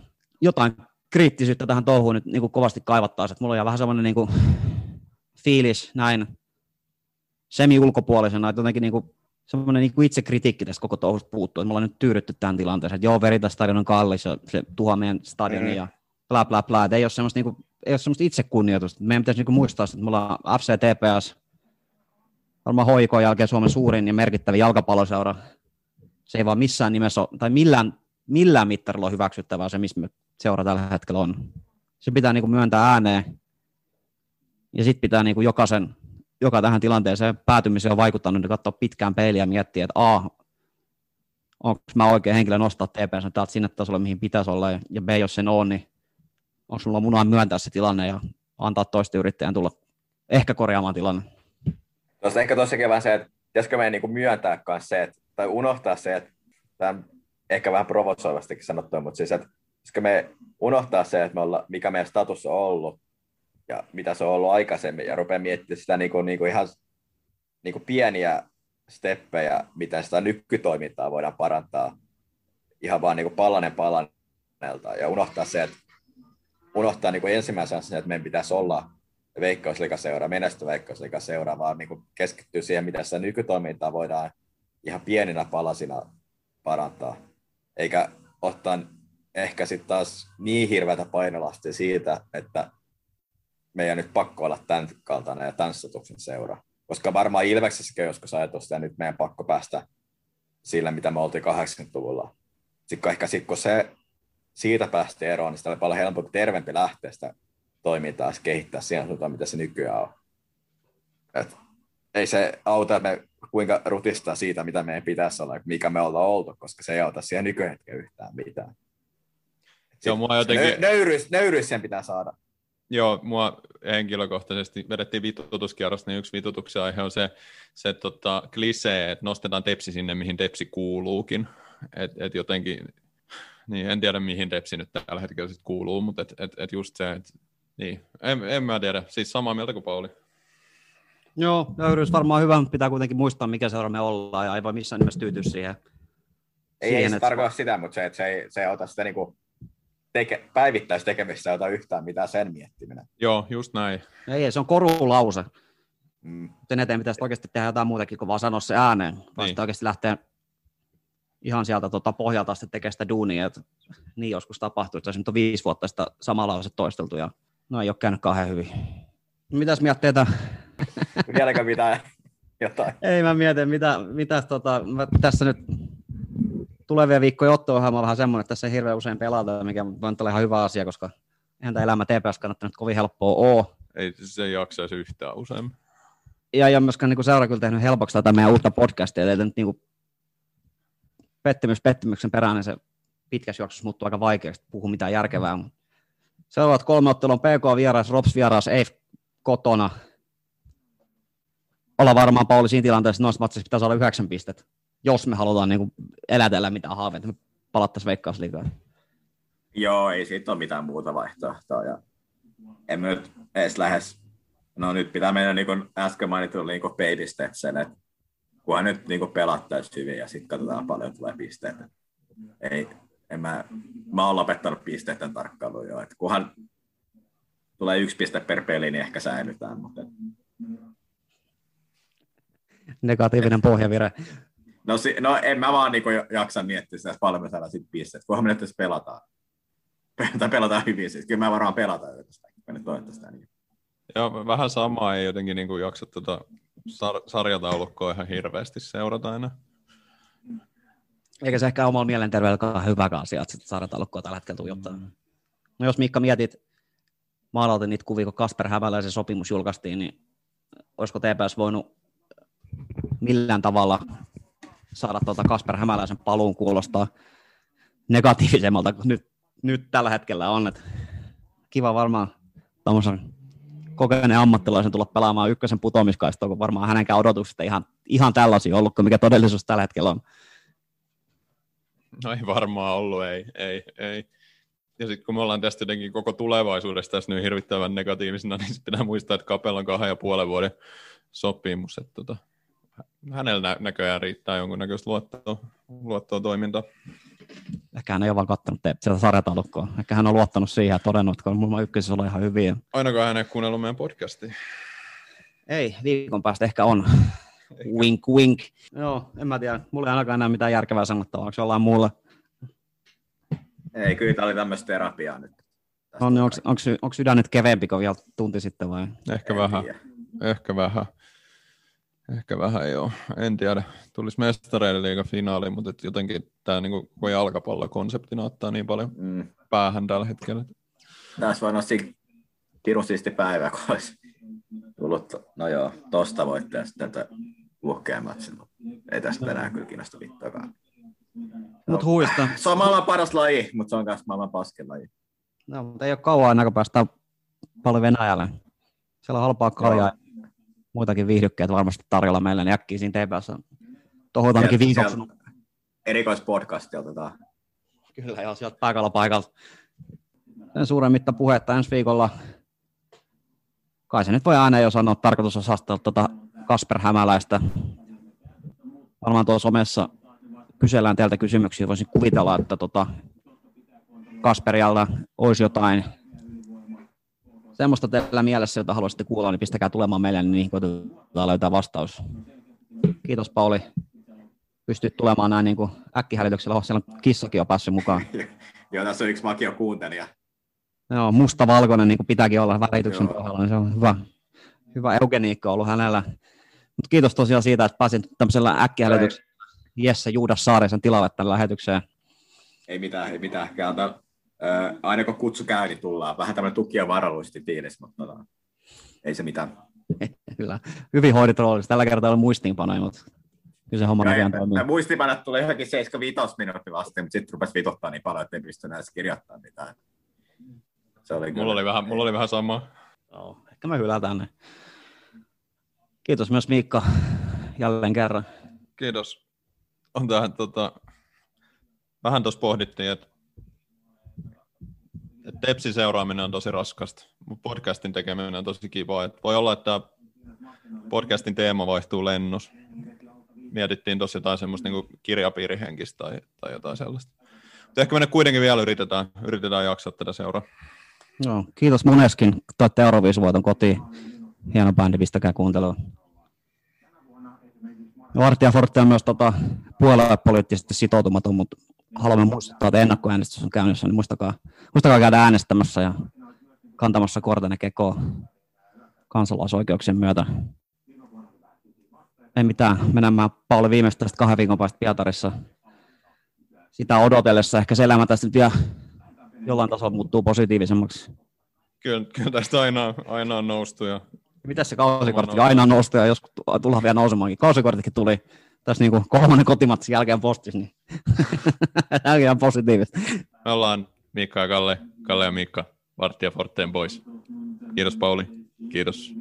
jotain kriittisyyttä tähän touhuun nyt niin kuin kovasti kaivattaisiin. Mulla on vähän semmoinen niin kuin fiilis näin semi-ulkopuolisena, että jotenkin niin kuin semmoinen niin itse kritiikki tästä koko touhusta puuttuu, että me ollaan nyt tyydytty tämän tilanteeseen, että joo, Veritas stadion on kallis ja se tuhoaa meidän stadionin mm. ja bla bla bla, että ei ole semmoista, niin kuin, ei ole semmoista itsekunnioitusta. Meidän pitäisi niin kuin muistaa, että me ollaan FC TPS, varmaan HIK jälkeen Suomen suurin ja merkittävin jalkapalloseura. Se ei vaan missään nimessä ole, tai millään, millään mittarilla ole hyväksyttävää se, missä seura tällä hetkellä on. Se pitää niin kuin myöntää ääneen. Ja sitten pitää niin kuin jokaisen, joka tähän tilanteeseen päätymiseen on vaikuttanut, niin katsoa pitkään peiliä ja miettiä, että A, onko mä oikein henkilö nostaa TPS täältä sinne tasolle, mihin pitäisi olla, ja B, jos sen on, niin onko sulla munaa myöntää se tilanne ja antaa toisten yrittäjän tulla ehkä korjaamaan tilanne. Tuossa ehkä tosiaankin vähän se, että pitäisikö meidän niin myöntää myös se, että, tai unohtaa se, että tämä ehkä vähän provosoivastikin sanottu, mutta siis, että pitäisikö me unohtaa se, että me olla, mikä meidän status on ollut ja mitä se on ollut aikaisemmin ja rupeaa miettimään sitä niin kuin, niin kuin ihan niin kuin pieniä steppejä, miten sitä nykytoimintaa voidaan parantaa ihan vaan niin kuin palanen palanelta ja unohtaa se, että unohtaa niin kuin ensimmäisenä sen, että meidän pitäisi olla veikkausliikaseura, menestyvä veikkausliikaseura, vaan niin keskittyy siihen, miten sitä nykytoimintaa voidaan ihan pieninä palasina parantaa. Eikä ottaa ehkä sitten taas niin hirveätä painolasti siitä, että meidän nyt pakko olla tämän kaltainen ja tämän statuksen seura. Koska varmaan Ilveksessäkin joskus ajatusta, ja nyt meidän pakko päästä sillä, mitä me oltiin 80-luvulla. Sitten ehkä sit, kun se siitä päästi eroon, niin sitä oli paljon helpompi, tervempi lähteä sitä toimintaa kehittää siihen suuntaan, mitä se nykyään on. Et ei se auta, me kuinka rutistaa siitä, mitä meidän pitäisi olla, mikä me ollaan oltu, koska se ei auta siihen nykyhetkeen yhtään mitään. Joo, mua jotenkin... nöyryys, nöyryys sen pitää saada. Joo, mua henkilökohtaisesti vedettiin vitutuskierrosta, niin yksi vitutuksen aihe on se, se tota, klisee, että nostetaan tepsi sinne, mihin tepsi kuuluukin. Et, et jotenkin, niin en tiedä mihin tepsi nyt tällä hetkellä sit kuuluu, mutta et, et, et just se, että niin, en, en mä tiedä, siis samaa mieltä kuin Pauli. Joo, nöyryys varmaan hyvä, mutta pitää kuitenkin muistaa, mikä seura me ollaan, ja ei voi missään nimessä tyytyä siihen. Ei, siihen, ei se että... tarkoita sitä, mutta se, että se ei, se ei ota sitä niinku teke, päivittäistekemistä ota yhtään mitään sen miettiminen. Joo, just näin. Ei, se on korulause. Mm. Sen eteen pitäisi oikeasti tehdä jotain muutakin kuin vaan sanoa se ääneen. Vasta niin. oikeasti lähteä ihan sieltä tota, pohjalta asti tekemään sitä duunia. Että niin joskus tapahtuu, että se on viisi vuotta sitä samalla lause toisteltu ja no ei ole käynyt kauhean hyvin. Mitäs mietteitä? [LAUGHS] Vieläkö mitään jotain? Ei mä mietin, mitä, mitä tota, mä tässä nyt tulevia viikkoja otto on vähän semmoinen, että tässä ei hirveän usein pelata, mikä on olla ihan hyvä asia, koska eihän tämä elämä TPS kannattanut kovin helppoa ole. Ei se jaksaisi yhtään usein. Ja ei ole myöskään niin seura kyllä tehnyt helpoksi tätä meidän uutta podcastia, että nyt niin kuin pettymys pettymyksen perään, niin se pitkässä juoksussa muuttuu aika vaikeaksi puhua mitään järkevää. Seuraavat kolme ottelua on PK vieras, Rops vieras, EIF kotona. Olla varmaan Pauli siinä tilanteessa, että noissa pitäisi olla yhdeksän pistettä jos me halutaan niin kuin elätellä mitään haaveita, me palattaisiin veikkausliigaan. Joo, ei siitä ole mitään muuta vaihtoehtoa. Ja emme nyt edes lähes, no nyt pitää mennä niin kuin äsken mainitun niin peilistetsen, että kunhan nyt niin pelattaisiin hyvin ja sitten katsotaan paljon tulee pisteitä. Ei, en mä, mä oon lopettanut pisteiden tarkkailuun jo, että kunhan tulee yksi piste per peli, niin ehkä säilytään. Mutta... Negatiivinen pohjavire. No, si- no en mä vaan niin jaksa miettiä sitä, paljon sitten pisteet, kunhan me nyt pelataan. [LAUGHS] tai pelataan hyvin siis. Kyllä mä varmaan pelataan jotain, me nyt sitä niin. Joo, vähän samaa ei jotenkin niin kuin jaksa tuota sar- sarjataulukkoa ihan hirveästi seurata enää. Eikä se ehkä omalla mielenterveydellä hyvä asia, että sarjataulukkoa tällä hetkellä tuijottaa. Mm. No jos Mikka mietit, maalautin niitä kuvia, kun Kasper Hämäläisen sopimus julkaistiin, niin olisiko TPS voinut millään tavalla saada tuota Kasper Hämäläisen paluun kuulostaa negatiivisemmalta kuin nyt, nyt tällä hetkellä on. Et kiva varmaan tuommoisen kokeneen ammattilaisen tulla pelaamaan ykkösen putoamiskaistoa, kun varmaan hänenkään odotukset ihan, ihan tällaisia ollut kuin mikä todellisuus tällä hetkellä on. No ei varmaan ollut, ei, ei, ei. Ja sitten kun me ollaan tästä jotenkin koko tulevaisuudesta tässä nyt hirvittävän negatiivisena, niin pitää muistaa, että Kapella on kahden ja puolen vuoden sopimus. Että tota, hänellä nä- näköjään riittää jonkunnäköistä luottoa, luottoa toimintaa. Ehkä hän ei ole vaan kattonut te- sitä sarjataulukkoa. Ehkä hän on luottanut siihen ja todennut, että mulla ykkösessä on ihan hyviä. Ainakaan hän ei kuunnellut meidän podcastia. Ei, viikon päästä ehkä on. [LAUGHS] Wink, wink. Joo, en mä tiedä. Mulla ei ainakaan enää mitään järkevää sanottavaa. Onko jollain muulla? Ei, kyllä tämä oli tämmöistä terapiaa nyt. Tästä On, onko, onko, onko sydän nyt keveempi kuin vielä tunti sitten vai? Ehkä en vähän. tiedä. Ehkä vähän. Ehkä vähän joo. En tiedä. Tulisi mestareiden liiga finaali, mutta et jotenkin tämä niinku, koko jalkapallokonseptina ottaa niin paljon Mm. päähän tällä hetkellä. Tässä voi nostaa pirun siisti päivä, kun olisi tullut, no joo, tosta voitte ja sitten matsin, mutta ei tästä enää kyllä kiinnosta vittuakaan. Mut huista. Se on maailman paras laji, mutta se on myös maailman paskin laji. No, mutta ei ole kauan aina, kun päästään paljon Venäjälle. Siellä on halpaa kaljaa ja muitakin viihdykkeitä varmasti tarjolla meille, niin äkkiä siinä TPS tohot ainakin Sieltä- viikoksi. sieltä Erikoispodcasti otetaan. Kyllä, joo, sieltä paikalla paikalta. Sen suuremmitta puhetta ensi viikolla. Kai se nyt voi aina jo sanoa, että tarkoitus on saastella tuota Kasper Hämäläistä. Varmaan tuossa somessa kysellään teiltä kysymyksiä. Voisin kuvitella, että tota Kasperialta olisi jotain semmoista teillä mielessä, jota haluaisitte kuulla, niin pistäkää tulemaan meille, niin niihin koitetaan löytää vastaus. Kiitos Pauli. Pystyt tulemaan näin niin kuin äkkihälytyksellä. Oh, siellä on kissakin on päässyt mukaan. [LAUGHS] Joo, tässä on yksi makio kuuntelija. Joo, musta-valkoinen, niin kuin pitääkin olla värityksen pohjalla, niin se on hyvä, hyvä eugeniikka ollut hänellä. Mut kiitos tosiaan siitä, että pääsin tämmöisellä äkkihälytyksellä Jesse Juudas Saarisen tilalle tämän lähetykseen. Ei mitään, ei mitään. Anta, äh, aina kun kutsu käy, niin tullaan. Vähän tämmöinen tuki- ja varalluisesti tiilis, mutta tota, ei se mitään. [LAUGHS] Kyllä, hyvin hoidit roolissa. Tällä kertaa ei ole muistiinpanoja, mutta kyllä se homma näköjään toimii. Mä muistipanat tuli johonkin 75 minuuttia asti, mutta sitten rupesi vituttaa niin paljon, että ei pysty edes kirjoittamaan mitään. Se oli Mulla oli vähän, mulla oli vähän sama. Joo, ehkä me hylätään ne. Kiitos myös Miikka jälleen kerran. Kiitos. On tähän, tota, vähän tuossa pohdittiin, että, että Tepsin seuraaminen on tosi raskasta, mutta podcastin tekeminen on tosi kivaa. Että voi olla, että podcastin teema vaihtuu lennos. Mietittiin tuossa jotain semmoista niin kirjapiirihenkistä tai, tai jotain sellaista. Mutta ehkä me kuitenkin vielä yritetään, yritetään jaksaa tätä seuraa. Joo, kiitos moneskin. Toitte Euroviisuvoiton kotiin. Hieno bändi, pistäkää kuuntelua. Vartija Forte on myös tota, puoluepoliittisesti sitoutumaton, mutta haluamme muistuttaa, että ennakkoäänestys on käynnissä, niin muistakaa, muistakaa käydä äänestämässä ja kantamassa kortenne kekoon kansalaisoikeuksien myötä. Ei mitään, mennään Pauli viimeistä tästä kahden viikon päästä Pietarissa. Sitä odotellessa ehkä se elämä tästä nyt vielä jollain tasolla muuttuu positiivisemmaksi. Kyllä, kyllä tästä aina, aina on noustu ja Mitäs se kausikortti aina on noustu ja joskus tu- tullaan vielä nousemaankin. Kausikorttikin tuli tässä niinku kolmannen kotimatsin jälkeen postissa, niin [LAUGHS] on positiivista. me ollaan Miikka ja Kalle, Kalle ja Miikka, Vartija Forteen pois. Kiitos Pauli, kiitos